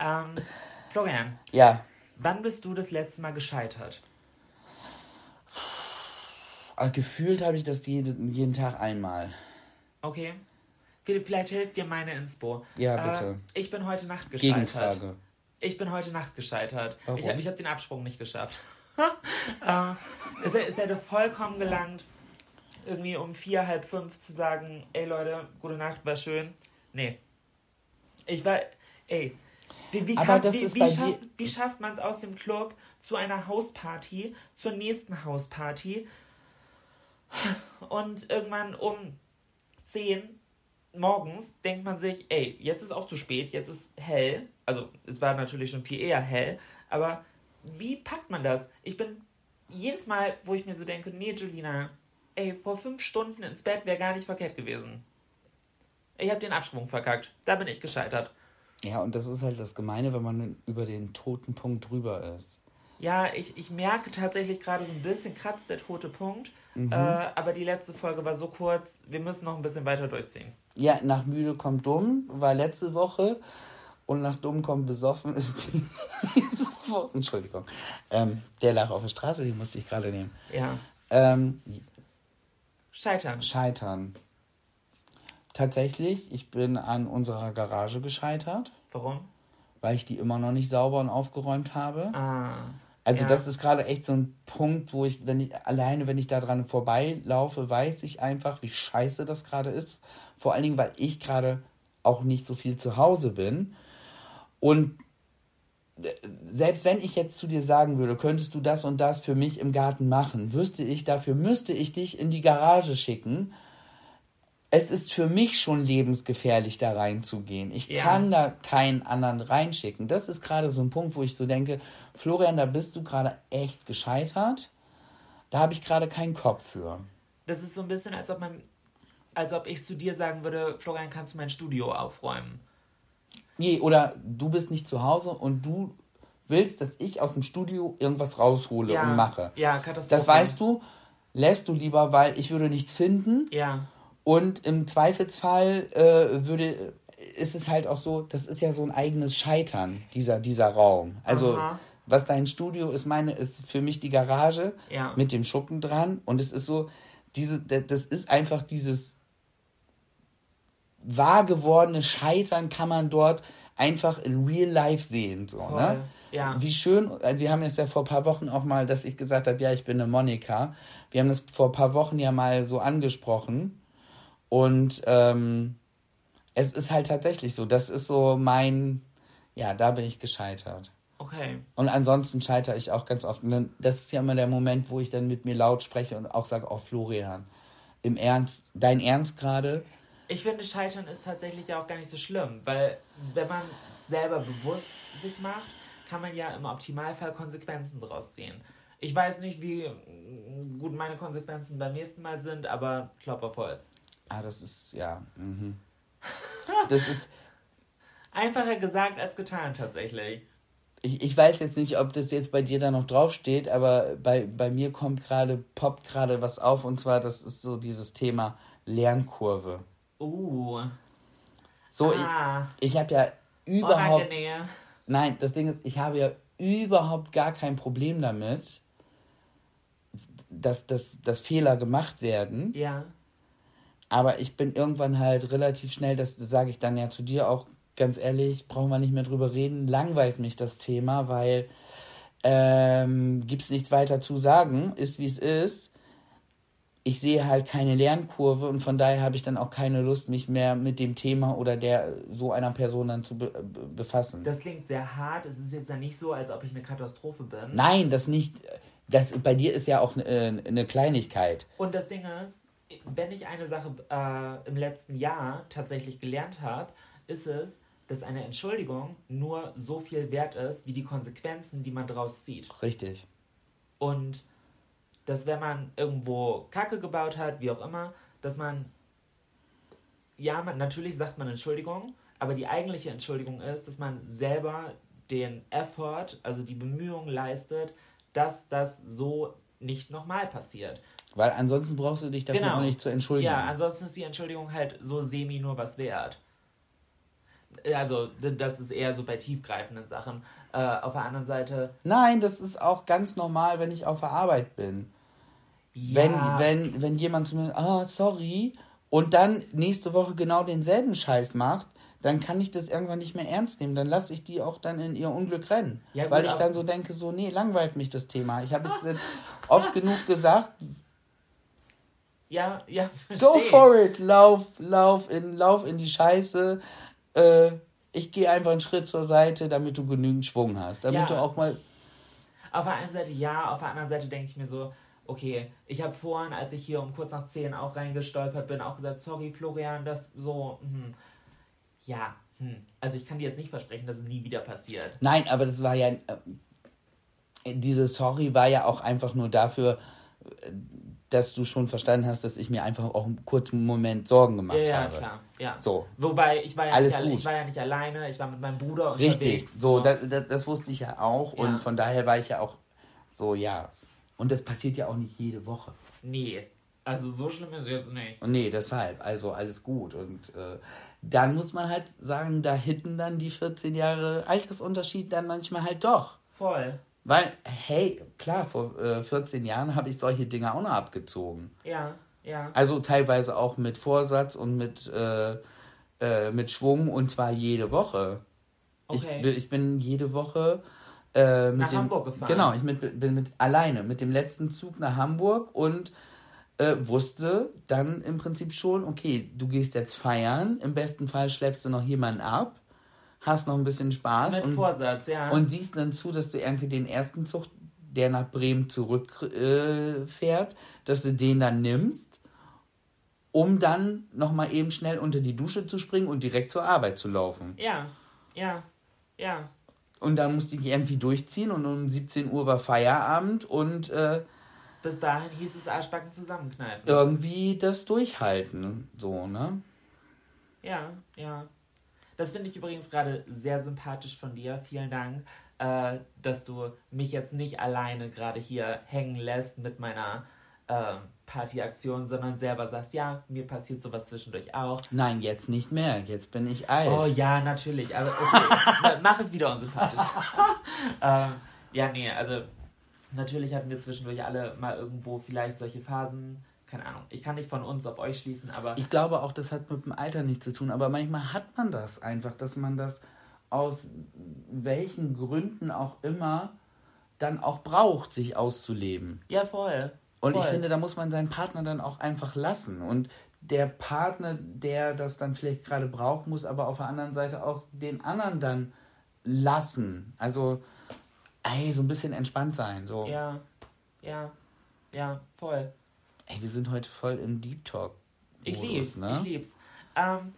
ähm, Florian, Ja, wann bist du das letzte Mal gescheitert? aber gefühlt habe ich das jeden, jeden Tag einmal. Okay. Philipp, Vielleicht hilft dir meine Inspo. Ja, bitte. Äh, ich bin heute Nacht gescheitert. Gegenfrage. Ich bin heute Nacht gescheitert. Warum? Ich habe hab den Absprung nicht geschafft. äh, es, es hätte vollkommen gelangt, irgendwie um vier, halb fünf zu sagen, ey Leute, gute Nacht, war schön. Nee. Ich war, ey, wie, wie, kann, wie, wie, schafft, wie schafft man es aus dem Club zu einer Hausparty, zur nächsten Hausparty und irgendwann um 10 morgens denkt man sich, ey, jetzt ist auch zu spät, jetzt ist hell. Also es war natürlich schon viel eher hell, aber wie packt man das? Ich bin jedes Mal, wo ich mir so denke, nee, Julina, ey, vor fünf Stunden ins Bett wäre gar nicht verkehrt gewesen. Ich habe den Absprung verkackt. Da bin ich gescheitert. Ja, und das ist halt das Gemeine, wenn man über den toten Punkt drüber ist. Ja, ich, ich merke tatsächlich gerade so ein bisschen kratzt der tote Punkt. Mhm. Äh, aber die letzte Folge war so kurz, wir müssen noch ein bisschen weiter durchziehen. Ja, nach müde kommt dumm, war letzte Woche. Und nach dumm kommt besoffen ist die Woche. Entschuldigung. Ähm, der lag auf der Straße, die musste ich gerade nehmen. Ja. Ähm, Scheitern. scheitern. Tatsächlich, ich bin an unserer Garage gescheitert, Warum? weil ich die immer noch nicht sauber und aufgeräumt habe. Ah. Also ja. das ist gerade echt so ein Punkt, wo ich, wenn ich, alleine wenn ich da dran vorbeilaufe, weiß ich einfach, wie scheiße das gerade ist. Vor allen Dingen, weil ich gerade auch nicht so viel zu Hause bin. Und äh, selbst wenn ich jetzt zu dir sagen würde, könntest du das und das für mich im Garten machen, wüsste ich, dafür müsste ich dich in die Garage schicken. es ist für mich schon lebensgefährlich, da reinzugehen. Ich Ja. kann da keinen anderen reinschicken. Das ist gerade so ein Punkt, wo ich so denke, Florian, da bist du gerade echt gescheitert. Da habe ich gerade keinen Kopf für. Das ist so ein bisschen, als ob man, als ob ich zu dir sagen würde, Florian, kannst du mein Studio aufräumen? Nee, oder du bist nicht zu Hause und du willst, dass ich aus dem Studio irgendwas raushole Ja, und mache. ja, Katastrophe. Das weißt du, lässt du lieber, weil ich würde nichts finden. Ja, Und im Zweifelsfall äh, würde, ist es halt auch so, das ist ja so ein eigenes Scheitern, dieser, dieser Raum. Also, Aha. was dein Studio ist, meine, ist für mich die Garage Ja. mit dem Schuppen dran. Und es ist so, diese, das ist einfach dieses wahr gewordene Scheitern kann man dort einfach in real life sehen. So, Voll, ne? ja. Wie schön, äh, wir haben jetzt ja vor ein paar Wochen auch mal, dass ich gesagt habe, ja, ich bin eine Monika. Wir haben das vor ein paar Wochen ja mal so angesprochen. Und ähm, es ist halt tatsächlich so, das ist so mein, ja, da bin ich gescheitert. okay. Und ansonsten scheitere ich auch ganz oft. Und das ist ja immer der Moment, wo ich dann mit mir laut spreche und auch sage, oh Florian, im Ernst, dein Ernst gerade? Ich finde, Scheitern ist tatsächlich ja auch gar nicht so schlimm, weil wenn man selber bewusst sich macht, kann man ja im Optimalfall Konsequenzen draus ziehen. Ich weiß nicht, wie gut meine Konsequenzen beim nächsten Mal sind, aber Klopf auf Holz. Ah, das ist, ja, mhm. Das ist, Einfacher gesagt als getan, tatsächlich. ich, ich weiß jetzt nicht, ob das jetzt bei dir da noch draufsteht, aber bei, bei mir kommt gerade, poppt gerade was auf und zwar, das ist so dieses Thema Lernkurve. Uh, So, ah, ich, ich habe ja überhaupt, unangenehm. nein, das Ding ist, ich habe ja überhaupt gar kein Problem damit, dass, dass, dass Fehler gemacht werden. Ja, Aber ich bin irgendwann halt relativ schnell, das sage ich dann ja zu dir auch ganz ehrlich, brauchen wir nicht mehr drüber reden, langweilt mich das Thema, weil ähm, gibt es nichts weiter zu sagen, ist wie es ist. Ich sehe halt keine Lernkurve und von daher habe ich dann auch keine Lust, mich mehr mit dem Thema oder der so einer Person dann zu be be- befassen. das klingt sehr hart. Es ist jetzt ja nicht so, als ob ich eine Katastrophe bin. Nein, das nicht. Das bei dir ist ja auch äh, eine Kleinigkeit. Und das Ding ist, wenn ich eine Sache äh, im letzten Jahr tatsächlich gelernt habe, ist es, dass eine Entschuldigung nur so viel wert ist, wie die Konsequenzen, die man draus zieht. Richtig. Und dass wenn man irgendwo Kacke gebaut hat, wie auch immer, dass man, ja, man, natürlich sagt man Entschuldigung, aber die eigentliche Entschuldigung ist, dass man selber den Effort, also die Bemühungen leistet, dass das so nicht nochmal passiert. Weil ansonsten brauchst du dich dafür auch nicht zu entschuldigen. Genau. Ja, ansonsten ist die Entschuldigung halt so semi nur was wert. Also, das ist eher so bei tiefgreifenden Sachen. Äh, auf der anderen Seite, Nein, das ist auch ganz normal, wenn ich auf der Arbeit bin. Wenn, ja, wenn, wenn jemand zu mir, ah, sorry, und dann nächste Woche genau denselben Scheiß macht, dann kann ich das irgendwann nicht mehr ernst nehmen. Dann lasse ich die auch dann in ihr Unglück rennen. Ja, gut, weil ich dann so denke, so, nee, langweilt mich das Thema. Ich habe es jetzt oft genug gesagt, ja, ja, go versteh. for it, lauf, lauf in, lauf in die Scheiße. Äh, ich gehe einfach einen Schritt zur Seite, damit du genügend Schwung hast. Damit Ja. du auch mal Auf der einen Seite ja, auf der anderen Seite denke ich mir so, okay, ich habe vorhin, als ich hier um kurz nach 10 auch reingestolpert bin, auch gesagt, sorry Florian, das so, hm, ja, hm. Also ich kann dir jetzt nicht versprechen, dass es nie wieder passiert. Nein, aber das war ja. Äh, diese Sorry war ja auch einfach nur dafür, dass du schon verstanden hast, dass ich mir einfach auch einen kurzen Moment Sorgen gemacht Ja, ja, habe. klar. Ja. So. Wobei, ich war, ja Alles nicht, gut. ich war ja nicht alleine, ich war mit meinem Bruder Richtig, unterwegs. so, das, das, das wusste ich ja auch Ja. und von daher war ich ja auch so, ja. Und das passiert ja auch nicht jede Woche. Nee, also so schlimm ist es jetzt nicht. Und nee, deshalb, also alles gut. Und äh, dann muss man halt sagen, da hitten dann die 14 Jahre Altersunterschied dann manchmal halt doch. Voll. Weil, hey, klar, vor äh, 14 Jahren habe ich solche Dinge auch noch abgezogen. Ja, ja. Also teilweise auch mit Vorsatz und mit, äh, äh, mit Schwung und zwar jede Woche. Okay. Ich, ich bin jede Woche äh, mit Nach dem, Hamburg gefahren. Genau, ich mit, bin mit alleine mit dem letzten Zug nach Hamburg und äh, wusste dann im Prinzip schon, okay, du gehst jetzt feiern, im besten Fall schleppst du noch jemanden ab, hast noch ein bisschen Spaß Mit und, Vorsatz, ja. und siehst dann zu, dass du irgendwie den ersten Zug, der nach Bremen zurückfährt, äh, dass du den dann nimmst um dann nochmal eben schnell unter die Dusche zu springen und direkt zur Arbeit zu laufen. Ja, ja, ja. Und dann musste ich irgendwie durchziehen und um 17 Uhr war Feierabend und äh, Bis dahin hieß es Arschbacken zusammenkneifen. irgendwie das durchhalten. So, ne? Ja, ja. Das finde ich übrigens gerade sehr sympathisch von dir. Vielen Dank, äh, dass du mich jetzt nicht alleine gerade hier hängen lässt mit meiner ähm, Partyaktion, sondern selber sagst, ja, mir passiert sowas zwischendurch auch. Nein, jetzt nicht mehr. Jetzt bin ich alt. Oh ja, natürlich. Aber okay, ma- mach es wieder unsympathisch. ähm, ja, nee, also natürlich hatten wir zwischendurch alle mal irgendwo vielleicht solche Phasen. Keine Ahnung. Ich kann nicht von uns auf euch schließen, aber Ich glaube auch, das hat mit dem Alter nichts zu tun, aber manchmal hat man das einfach, dass man das aus welchen Gründen auch immer dann auch braucht, sich auszuleben. ja, voll. Und ich voll. finde, da muss man seinen Partner dann auch einfach lassen. Und der Partner, der das dann vielleicht gerade braucht, muss aber auf der anderen Seite auch den anderen dann lassen. Also, ey, so ein bisschen entspannt sein. So, Ja, ja, ja, voll. ey, wir sind heute voll im Deep Talk. Ich lieb's, ne? ich lieb's. Ähm,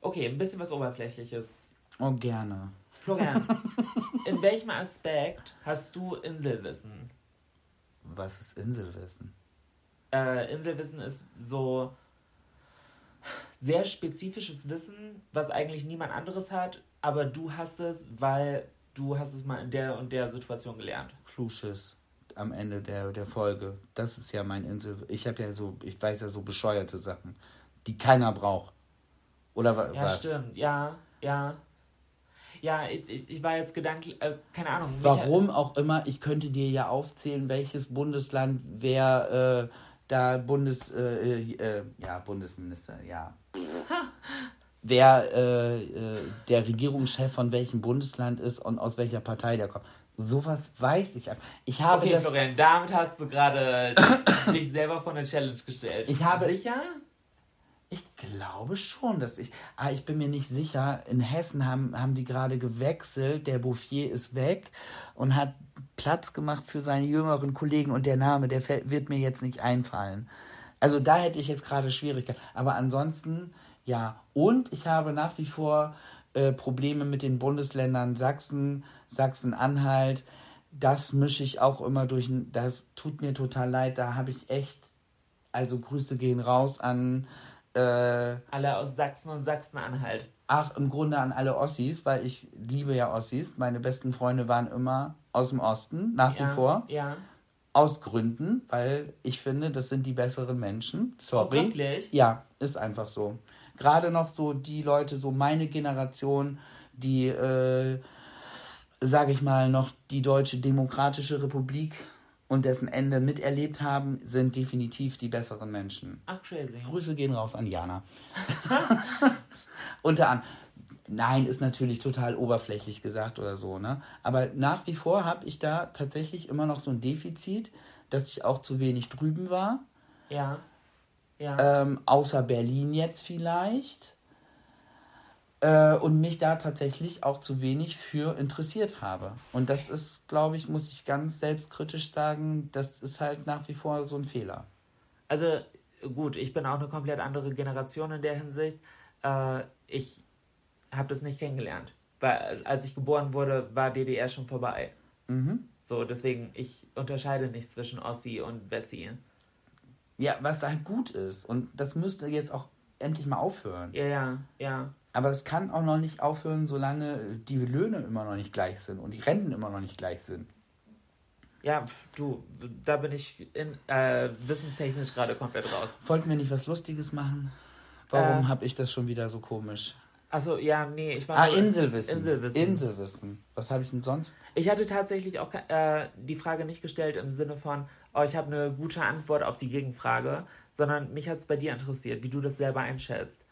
okay, ein bisschen was Oberflächliches. Oh, gerne. Florian, in welchem Aspekt hast du Inselwissen? Was ist Inselwissen? Äh, Inselwissen ist so sehr spezifisches Wissen, was eigentlich niemand anderes hat, aber du hast es, weil du hast es mal in der und der Situation gelernt. Klusches am Ende der, der Folge. Das ist ja mein Insel. Ich habe ja so, ich weiß ja so bescheuerte Sachen, die keiner braucht. Oder wa Ja, was? stimmt. Ja, ja. Ja, ich, ich, ich war jetzt gedanklich, äh, keine Ahnung. Warum auch immer, ich könnte dir ja aufzählen, welches Bundesland wer äh, da Bundes, äh, äh, ja, Bundesminister, ja. wer äh, äh, der Regierungschef von welchem Bundesland ist und aus welcher Partei der kommt. Sowas weiß ich. einfach. Ich habe Okay, das. Florian, damit hast du gerade dich selber vor eine Challenge gestellt. Ich habe- Sicher? Ich glaube schon, dass ich. Ah, ich bin mir nicht sicher. In Hessen haben, haben die gerade gewechselt. Der Bouffier ist weg und hat Platz gemacht für seine jüngeren Kollegen und der Name, der fällt, wird mir jetzt nicht einfallen. Also da hätte ich jetzt gerade Schwierigkeiten. Aber ansonsten, ja. Und ich habe nach wie vor äh, Probleme mit den Bundesländern Sachsen, Sachsen-Anhalt. Das mische ich auch immer durch. Das tut mir total leid. Da habe ich echt also Grüße gehen raus an, äh, Alle aus Sachsen und Sachsen-Anhalt. ach, im Grunde an alle Ossis, weil ich liebe ja Ossis. Meine besten Freunde waren immer aus dem Osten, nach Ja, wie vor. Ja. Aus Gründen, weil ich finde, das sind die besseren Menschen. Sorry. Oh, wirklich? Ja, ist einfach so. Gerade noch so die Leute, so meine Generation, die, äh, sage ich mal, noch die Deutsche Demokratische Republik und dessen Ende miterlebt haben, sind definitiv die besseren Menschen. Ach, crazy. Grüße gehen raus an Jana. Unter anderem. Nein, ist natürlich total oberflächlich gesagt oder so, ne? Aber nach wie vor habe ich da tatsächlich immer noch so ein Defizit, dass ich auch zu wenig drüben war. Ja. Ja. Ähm, außer Berlin jetzt vielleicht. Äh, und mich da tatsächlich auch zu wenig für interessiert habe. Und das ist, glaube ich, muss ich ganz selbstkritisch sagen, das ist halt nach wie vor so ein Fehler. Also, gut, ich bin auch eine komplett andere Generation in der Hinsicht. Äh, ich habe das nicht kennengelernt. Weil, als ich geboren wurde, war DDR schon vorbei. Mhm. So, deswegen, ich unterscheide nicht zwischen Ossi und Bessie. Ja, was halt gut ist. Und das müsste jetzt auch endlich mal aufhören. Ja, ja, ja. Aber es kann auch noch nicht aufhören, solange die Löhne immer noch nicht gleich sind und die Renten immer noch nicht gleich sind. Ja, du, da bin ich in, äh, wissenstechnisch gerade komplett raus. Wollten wir nicht was Lustiges machen? Warum Äh. habe ich das schon wieder so komisch? Achso, ja, nee, ich war. Ah, Inselwissen. Inselwissen. Inselwissen. Was habe ich denn sonst? Ich hatte tatsächlich auch äh, die Frage nicht gestellt im Sinne von, oh, ich habe eine gute Antwort auf die Gegenfrage, sondern mich hat es bei dir interessiert, wie du das selber einschätzt.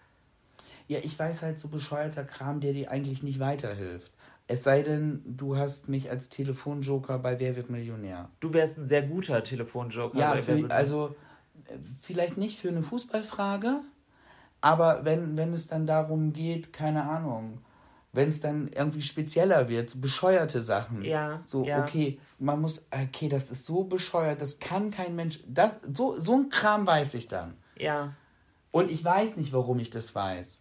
Ja, ich weiß halt so bescheuerter Kram, der dir eigentlich nicht weiterhilft. Es sei denn, du hast mich als Telefonjoker bei Wer wird Millionär. Du wärst ein sehr guter Telefonjoker. Ja, bei Wer für, wird- also äh, vielleicht nicht für eine Fußballfrage, aber wenn, wenn es dann darum geht, keine Ahnung, wenn es dann irgendwie spezieller wird, so bescheuerte Sachen. Ja, So, ja. okay, man muss, okay, das ist so bescheuert, das kann kein Mensch, das, so, so ein Kram weiß ich dann. Ja, Und ich weiß nicht, warum ich das weiß.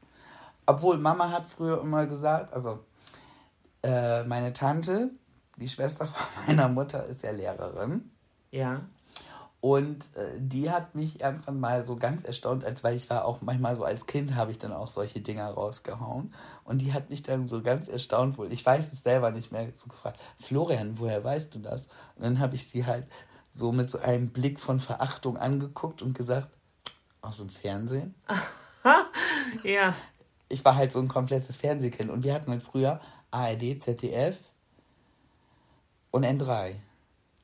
Obwohl Mama hat früher immer gesagt, also äh, meine Tante, die Schwester von meiner Mutter, ist ja Lehrerin. Ja. Und äh, die hat mich irgendwann mal so ganz erstaunt, als weil ich war auch manchmal so als Kind habe ich dann auch solche Dinger rausgehauen. Und die hat mich dann so ganz erstaunt wohl. Ich weiß es selber nicht mehr so gefragt. Florian, woher weißt du das? Und dann habe ich sie halt so mit so einem Blick von Verachtung angeguckt und gesagt, aus dem Fernsehen. ja. Ich war halt so ein komplettes Fernsehkind. Und wir hatten halt früher ARD, ZDF und N3.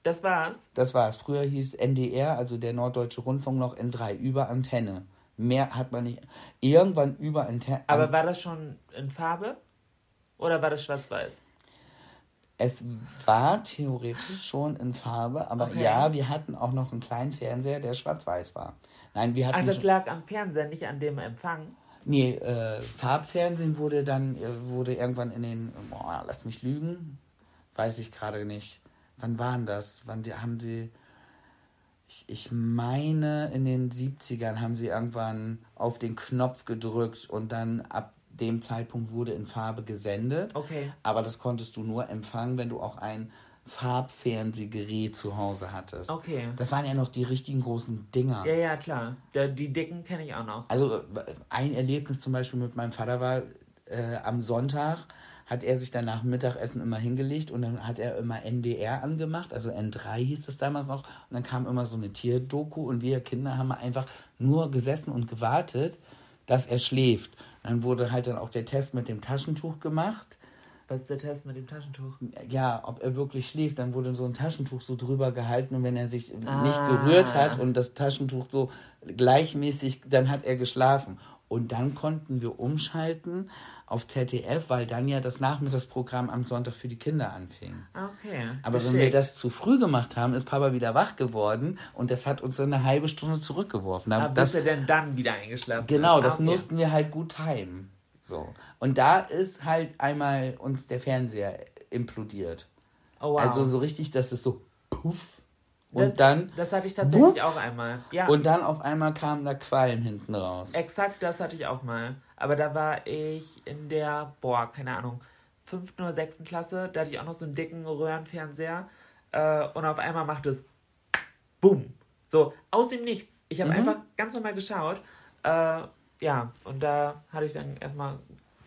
Das war's? Das war's. Früher hieß NDR, also der Norddeutsche Rundfunk, noch N3, über Antenne. Mehr hat man nicht. Irgendwann über Antenne. Aber war das schon in Farbe? Oder war das schwarz-weiß? Es war theoretisch schon in Farbe, aber okay. ja, wir hatten auch noch einen kleinen Fernseher, der schwarz-weiß war. Nein, wir hatten. Ach, das lag am Fernseher, nicht an dem Empfang? Nee, äh, Farbfernsehen wurde dann, äh, wurde irgendwann in den, boah, lass mich lügen, weiß ich gerade nicht wann waren das? Wann die, haben sie, ich, ich meine, in den 70ern haben sie irgendwann auf den Knopf gedrückt und dann ab dem Zeitpunkt wurde in Farbe gesendet. Okay. Aber das konntest du nur empfangen, wenn du auch ein Farbfernsehgerät zu Hause hattest. Okay. Das waren ja noch die richtigen großen Dinger. Ja, ja, klar. Die dicken kenne ich auch noch. Also ein Erlebnis zum Beispiel mit meinem Vater war äh, am Sonntag hat er sich dann nach dem Mittagessen immer hingelegt und dann hat er immer NDR angemacht, also N3 hieß es damals noch. Und dann kam immer so eine Tierdoku und wir Kinder haben einfach nur gesessen und gewartet, dass er schläft. Dann wurde halt dann auch der Test mit dem Taschentuch gemacht. Was ist der Test mit dem Taschentuch? Ja, ob er wirklich schläft. Dann wurde so ein Taschentuch so drüber gehalten und wenn er sich ah. nicht gerührt hat und das Taschentuch so gleichmäßig, dann hat er geschlafen. Und dann konnten wir umschalten auf ZDF, weil dann ja das Nachmittagsprogramm am Sonntag für die Kinder anfing. Okay. Aber geschickt. wenn wir das zu früh gemacht haben, ist Papa wieder wach geworden und das hat uns dann eine halbe Stunde zurückgeworfen. Aber das, bis er denn dann wieder eingeschlafen Genau, das okay. mussten wir halt gut timen. So. Und da ist halt einmal uns der Fernseher implodiert. Oh, wow. Also so richtig, dass es so puff und das, dann. Das hatte ich tatsächlich wupp, auch einmal. Ja. Und dann auf einmal kamen da Quallen hinten raus. Exakt, das hatte ich auch mal. Aber da war ich in der, boah, keine Ahnung, fünften oder sechsten Klasse. Da hatte ich auch noch so einen dicken Röhrenfernseher. Äh, und auf einmal macht es Bumm. So, aus dem Nichts. Ich habe mhm. einfach ganz normal geschaut. Äh, ja, und da hatte ich dann erstmal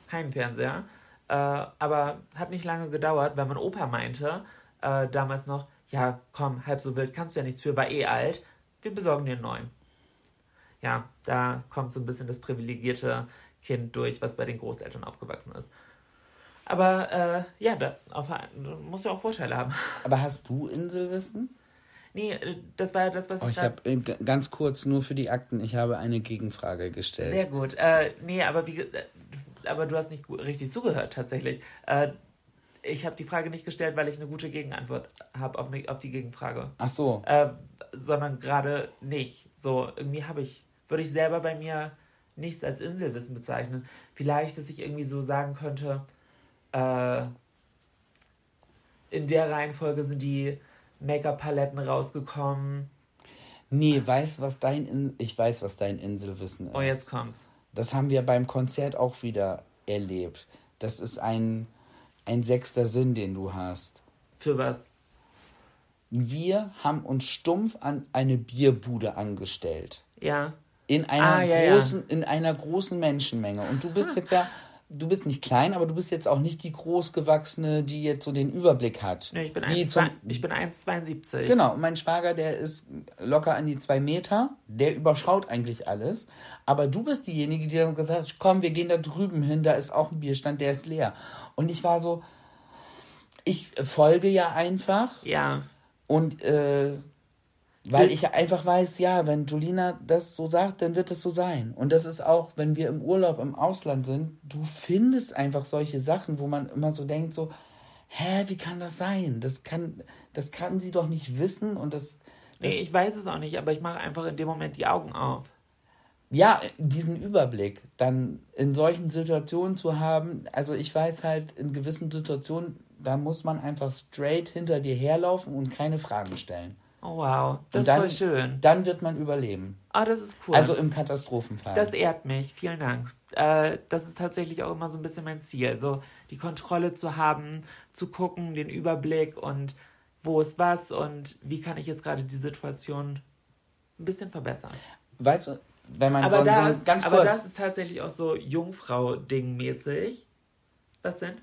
keinen Fernseher. Äh, aber hat nicht lange gedauert, weil mein Opa meinte, äh, damals noch, ja, komm, halb so wild kannst du ja nichts für, war eh alt. Wir besorgen dir einen neuen. Ja, da kommt so ein bisschen das privilegierte Kind durch, was bei den Großeltern aufgewachsen ist. Aber äh, ja, da auf, muss ja auch Vorteile haben. Aber hast du Inselwissen? Nee, äh, das war ja das, was oh, ich. Ich habe äh, ganz kurz nur für die Akten, ich habe eine Gegenfrage gestellt. Sehr gut. Äh, nee, aber wie äh, aber du hast nicht richtig zugehört tatsächlich. Äh, ich habe die Frage nicht gestellt, weil ich eine gute Gegenantwort habe auf, ne, auf die Gegenfrage. Ach so. Äh, sondern gerade nicht. So, irgendwie habe ich, würde ich selber bei mir nichts als Inselwissen bezeichnen. Vielleicht, dass ich irgendwie so sagen könnte, äh, in der Reihenfolge sind die Make-up-Paletten rausgekommen. Nee, weiß, was dein In ich weiß, was dein Inselwissen ist. Oh, jetzt kommt's. Das haben wir beim Konzert auch wieder erlebt. Das ist ein, ein sechster Sinn, den du hast. Für was? Wir haben uns stumpf an eine Bierbude angestellt. Ja in einer ah, ja, großen, ja. in einer großen Menschenmenge. Und du bist ah. jetzt ja, du bist nicht klein, aber du bist jetzt auch nicht die großgewachsene, die jetzt so den Überblick hat. Nee, ich bin 1,72. Genau, mein Schwager, der ist locker an die zwei Meter, der überschaut eigentlich alles. Aber du bist diejenige, die dann gesagt hat, komm, wir gehen da drüben hin, da ist auch ein Bierstand, der ist leer. Und ich war so, ich folge ja einfach. Ja. Und äh, weil ich einfach weiß, ja, wenn Julina das so sagt, dann wird es so sein. Und das ist auch, wenn wir im Urlaub im Ausland sind, du findest einfach solche Sachen, wo man immer so denkt, so, hä, wie kann das sein? Das kann, das kann sie doch nicht wissen und das. das nee, ich weiß es auch nicht, aber ich mache einfach in dem Moment die Augen auf. Ja, diesen Überblick dann in solchen Situationen zu haben. Also ich weiß halt, in gewissen Situationen, da muss man einfach straight hinter dir herlaufen und keine Fragen stellen. Oh wow, das dann, ist voll schön. Dann wird man überleben. Ah, das ist cool. Also im Katastrophenfall. Das ehrt mich. Vielen Dank. Äh, das ist tatsächlich auch immer so ein bisschen mein Ziel. So die Kontrolle zu haben, zu gucken, den Überblick und wo ist was und wie kann ich jetzt gerade die Situation ein bisschen verbessern. weißt du, wenn man Aber, so, das, so ganz aber kurz, das ist tatsächlich auch so Jungfrau-Ding-mäßig. Was denn?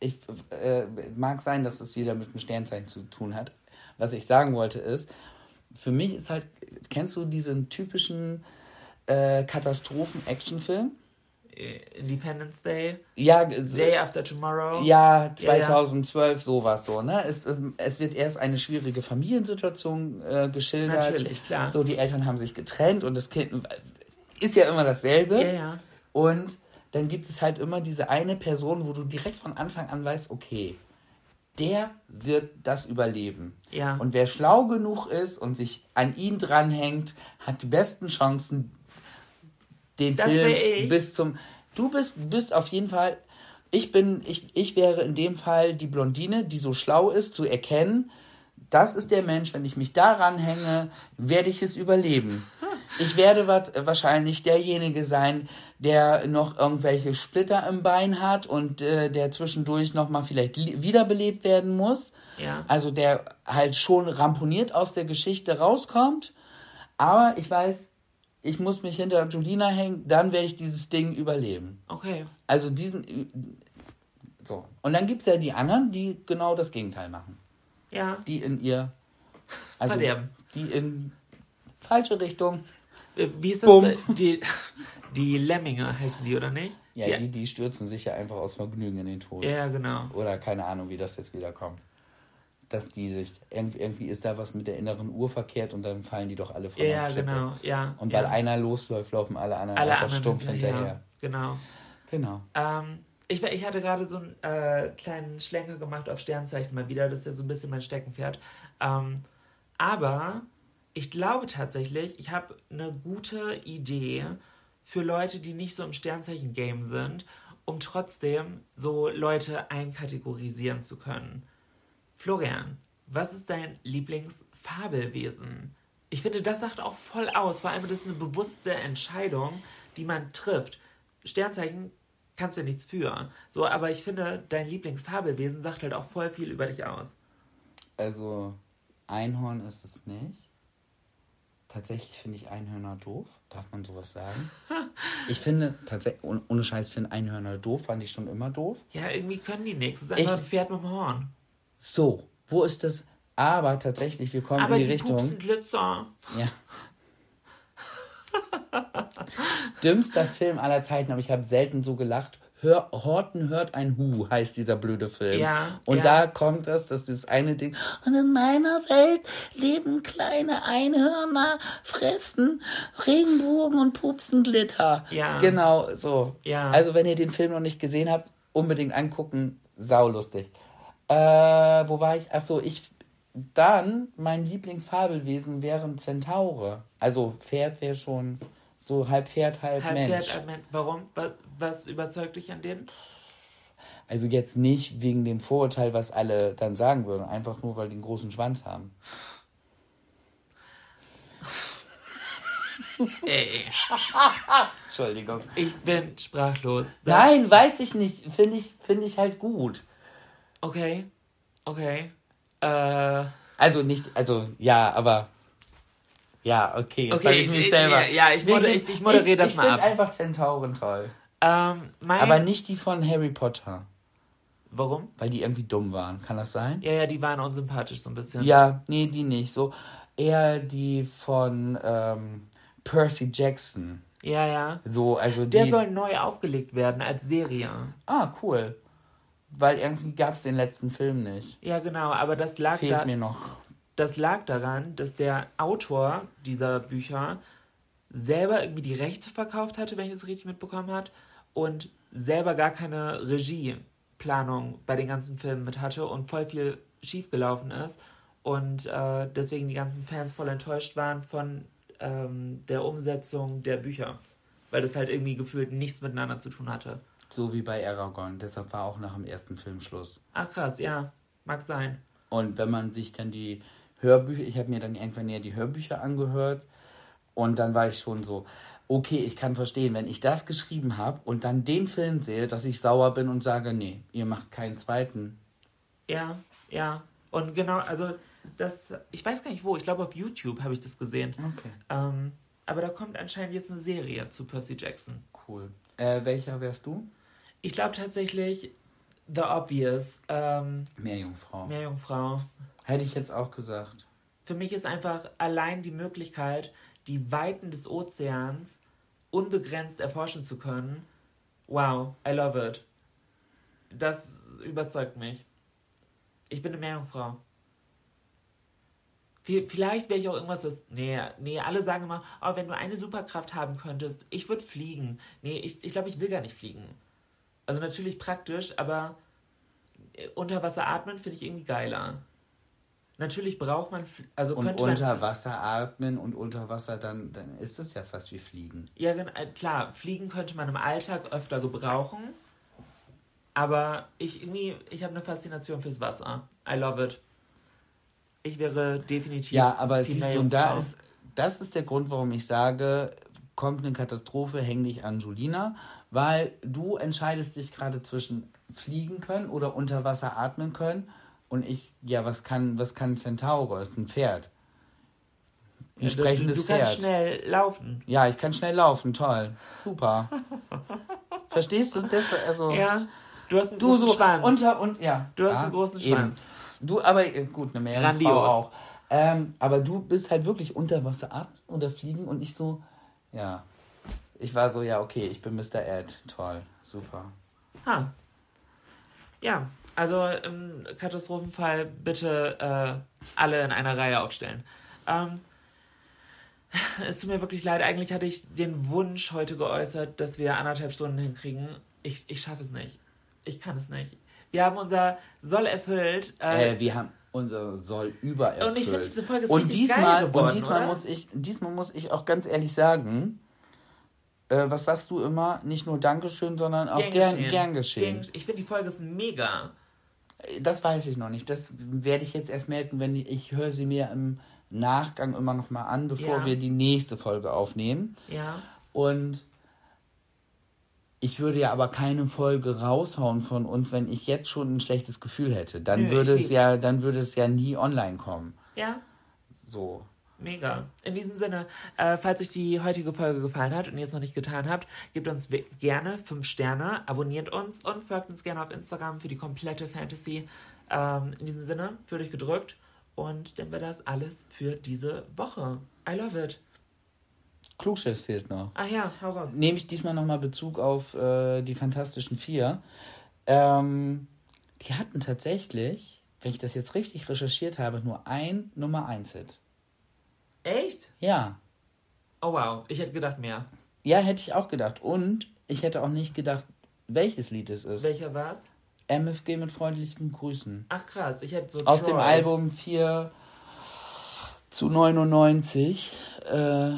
ich äh, mag sein, dass es wieder mit einem Sternzeichen zu tun hat. Was ich sagen wollte ist, für mich ist halt, kennst du diesen typischen äh, Katastrophen-Actionfilm? Äh, Independence Day, Ja, Day After Tomorrow. Ja, Ja, ja. 2012, sowas so, ne? Es, ähm, es wird erst eine schwierige Familiensituation äh, geschildert. Natürlich, klar. So, die Eltern haben sich getrennt und das Kind ist ja immer dasselbe. Ja, ja. Und dann gibt es halt immer diese eine Person, wo du direkt von Anfang an weißt, okay, der wird das überleben. Ja. Und wer schlau genug ist und sich an ihn dranhängt, hat die besten Chancen, den Das Film bis zum. Du bist, bist auf jeden Fall. Ich bin, ich, ich wäre in dem Fall die Blondine, die so schlau ist, zu erkennen, das ist der Mensch, wenn ich mich daran hänge, werde ich es überleben. Ich werde wahrscheinlich derjenige sein, der noch irgendwelche Splitter im Bein hat und äh, der zwischendurch nochmal vielleicht wiederbelebt werden muss. Ja. Also der halt schon ramponiert aus der Geschichte rauskommt. Aber ich weiß, ich muss mich hinter Julina hängen, dann werde ich dieses Ding überleben. Okay. Also diesen. So. Und dann gibt es ja die anderen, die genau das Gegenteil machen. Ja. Die in ihr. Also Verderben. die in falsche Richtung. Äh, Wie ist das? Bumm. bei- Die, die Lemminge heißen die, oder nicht? Ja, die, die, die stürzen sich ja einfach aus Vergnügen in den Tod. ja, ja, genau. Oder keine Ahnung, wie das jetzt wieder kommt. Dass die sich. Irgendwie, ist da was mit der inneren Uhr verkehrt und dann fallen die doch alle von Ja, der ja, Klippe. genau. Ja. Und ja. weil einer losläuft, laufen alle anderen alle einfach anderen stumpf hinterher. hinterher. Genau. Genau. Ähm, ich, ich hatte gerade so einen äh, kleinen Schlenker gemacht auf Sternzeichen mal wieder. Das ist ja so ein bisschen mein Steckenpferd. Ähm, aber ich glaube tatsächlich, ich habe eine gute Idee für Leute, die nicht so im Sternzeichen-Game sind, um trotzdem so Leute einkategorisieren zu können. Florian, was ist dein Lieblingsfabelwesen? Ich finde, das sagt auch voll aus. Vor allem, das ist eine bewusste Entscheidung, die man trifft. Sternzeichen kannst du nichts für. So, aber ich finde, dein Lieblingsfabelwesen sagt halt auch voll viel über dich aus. Also, Einhorn ist es nicht. Tatsächlich finde ich Einhörner doof. Darf man sowas sagen? Ich finde, tatsächlich, ohne, Scheiß, finde Einhörner doof. Fand ich schon immer doof. Ja, irgendwie können die nichts. Das ist Ich- einfach ein Pferd mit dem Horn. So, wo ist das? Aber tatsächlich, wir kommen Aber in die, die, Richtung. Glitzer. Ja. Dümmster Film aller Zeiten, aber ich habe selten so gelacht. Hör, Horten hört ein Hu, heißt dieser blöde Film. Ja, Und ja. da kommt das, dass das eine Ding. Und in meiner Welt leben kleine Einhörner, fressen Regenbogen und pupsen Glitter. Ja. Genau, so. Ja. Also, wenn ihr den Film noch nicht gesehen habt, unbedingt angucken. Saulustig. Äh, wo war ich? Ach so, ich. Dann, mein Lieblingsfabelwesen wären Zentaure. Also, Pferd wäre schon so halb Pferd, halb, Halb Mensch. Pferd, halb Mensch. Warum? Was, überzeugt dich an denen? Also, jetzt nicht wegen dem Vorurteil, was alle dann sagen würden. Einfach nur, weil die einen großen Schwanz haben. Ey, Entschuldigung. ich bin sprachlos. Das- Nein, weiß ich nicht. Finde ich, finde ich halt gut. Okay. Okay. Äh. Also nicht, also ja, aber ja, okay, jetzt Okay, ich mich ich- selber. ja, ich moder- ich- ich moderiere das ich, mal Ich ab. finde einfach Zentauren toll. Ähm, mein, Aber nicht die von Harry Potter, Warum? weil die irgendwie dumm waren. Kann das sein? Ja, ja, die waren unsympathisch so ein bisschen. Ja, nee, die nicht. So eher die von ähm, Percy Jackson. Ja, ja. So, also die. Der soll neu aufgelegt werden als Serie. ah, cool. Weil irgendwie gab es den letzten Film nicht. Ja, genau, aber das lag, Fehlt da, mir noch. das lag daran, dass der Autor dieser Bücher selber irgendwie die Rechte verkauft hatte, wenn ich das richtig mitbekommen habe, und selber gar keine Regieplanung bei den ganzen Filmen mit hatte und voll viel schiefgelaufen ist und äh, deswegen die ganzen Fans voll enttäuscht waren von ähm, der Umsetzung der Bücher, weil das halt irgendwie gefühlt nichts miteinander zu tun hatte. So wie bei Aragorn. Deshalb war auch nach dem ersten Film Schluss. Ach krass, ja, mag sein. Und wenn man sich dann die Hörbücher, ich habe mir dann irgendwann ja die Hörbücher angehört und dann war ich schon so, okay, ich kann verstehen, wenn ich das geschrieben habe und dann den Film sehe, dass ich sauer bin und sage, nee, ihr macht keinen zweiten. Ja, ja. Und genau, also das, ich weiß gar nicht wo, ich glaube auf YouTube habe ich das gesehen. Okay. Ähm, aber da kommt anscheinend jetzt eine Serie zu Percy Jackson. Cool. Äh, welcher wärst du? Ich glaube tatsächlich The Obvious. Ähm, Meerjungfrau. Meerjungfrau. Hätte ich jetzt auch gesagt. Für mich ist einfach allein die Möglichkeit, die Weiten des Ozeans unbegrenzt erforschen zu können. Wow, I love it. Das überzeugt mich. Ich bin eine Meerjungfrau. Vi- Vielleicht wäre ich auch irgendwas, was. Nee, nee, alle sagen immer, oh, wenn du eine Superkraft haben könntest, ich würde fliegen. Nee, ich, ich glaube, ich will gar nicht fliegen. Also natürlich praktisch, aber äh, unter Wasser atmen finde ich irgendwie geiler. Natürlich braucht man, also Und könnte unter man, Wasser atmen und unter Wasser dann, dann ist es ja fast wie Fliegen. ja äh, klar, fliegen könnte man im Alltag öfter gebrauchen, aber ich irgendwie, ich habe eine Faszination fürs Wasser. I love it. Ich wäre definitiv. Ja, aber siehst du, und da ist, das ist der Grund, warum ich sage, kommt eine Katastrophe, häng dich an Julina, weil du entscheidest dich gerade zwischen fliegen können oder unter Wasser atmen können und ich, ja, was kann, was kann ein Centaurus, ein Pferd? Ein Ja, sprechendes du, du kannst Pferd. schnell laufen. Ja, ich kann schnell laufen, toll, super. Verstehst du das? Also, Ja, du hast einen du großen so Schwanz. unter und ja. Du hast ja, einen großen eben. Schwanz. Du, aber äh, gut, eine Meerjungfrau auch. Ähm, aber du bist halt wirklich unter Wasser atmen oder fliegen und ich so, ja. Ich war so, ja, okay, ich bin Mr. Ed. Toll, super. Ha. Ja, also im Katastrophenfall bitte äh, alle in einer Reihe aufstellen. Ähm, es tut mir wirklich leid. Eigentlich hatte ich den Wunsch heute geäußert, dass wir anderthalb Stunden hinkriegen. Ich, ich schaffe es nicht. Ich kann es nicht. Wir haben unser Soll erfüllt. Äh, Äh, wir haben unser Soll übererfüllt. Und ich finde, diese Folge ist und diesmal, geworden, Und diesmal oder? muss ich, diesmal muss ich auch ganz ehrlich sagen, äh, was sagst du immer? Nicht nur Dankeschön, sondern auch gern, gern geschehen. Gern- Ich finde, die Folge ist mega. Das weiß ich noch nicht. Das werde ich jetzt erst merken, wenn ich, ich höre sie mir im Nachgang immer noch mal an, bevor Ja. wir die nächste Folge aufnehmen. Ja. Und ich würde ja aber keine Folge raushauen von uns, wenn ich jetzt schon ein schlechtes Gefühl hätte. Dann Nö, würde es ja, dann würde es ja nie online kommen. Ja. So. Mega. In diesem Sinne, äh, falls euch die heutige Folge gefallen hat und ihr es noch nicht getan habt, gebt uns gerne 5 Sterne, abonniert uns und folgt uns gerne auf Instagram für die komplette Fantasy. Ähm, in diesem Sinne, fühlt euch gedrückt und dann wäre das alles für diese Woche. I love it. Klugschiss fehlt noch. Ah ja, hau raus. Nehme ich diesmal nochmal Bezug auf äh, die Fantastischen Vier. Ähm, die hatten tatsächlich, wenn ich das jetzt richtig recherchiert habe, nur ein Nummer 1 Hit. Echt? Ja. Oh wow, ich hätte gedacht mehr. Ja, hätte ich auch gedacht. Und ich hätte auch nicht gedacht, welches Lied es ist. Welcher war's? MFG mit freundlichen Grüßen. Ach krass, ich hätte so Aus Troy. dem Album 4 zu 99. Äh,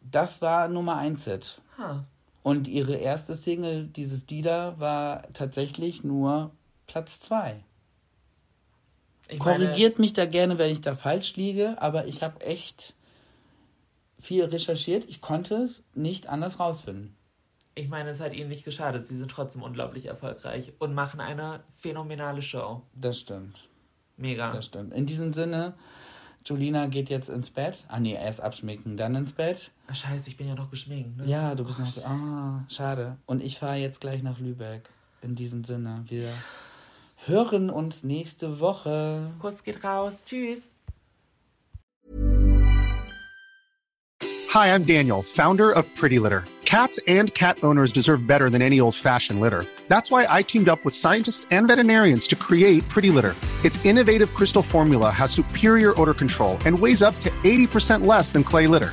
das war Nummer 1 Hit. Ha. Und ihre erste Single, dieses Dida, war tatsächlich nur Platz 2. Ich meine, Korrigiert mich da gerne, wenn ich da falsch liege, aber ich habe echt viel recherchiert. Ich konnte es nicht anders rausfinden. ich meine, es hat ihnen nicht geschadet. Sie sind trotzdem unglaublich erfolgreich und machen eine phänomenale Show. Das stimmt. Mega. Das stimmt. In diesem Sinne, Julina geht jetzt ins Bett. Ah nee, erst abschminken, dann ins Bett. Ach, scheiße, ich bin ja noch geschminkt. Ne? Ja, du bist noch. Ah, schade. Und ich fahre jetzt gleich nach Lübeck. In diesem Sinne, wir hören uns nächste Woche. Kuss geht raus. Tschüss. Hi, I'm Daniel, founder of Pretty Litter. Cats and cat owners deserve better than any old fashioned litter. That's why I teamed up with scientists and veterinarians to create Pretty Litter. Its innovative crystal formula has superior odor control and weighs up to 80% less than clay litter.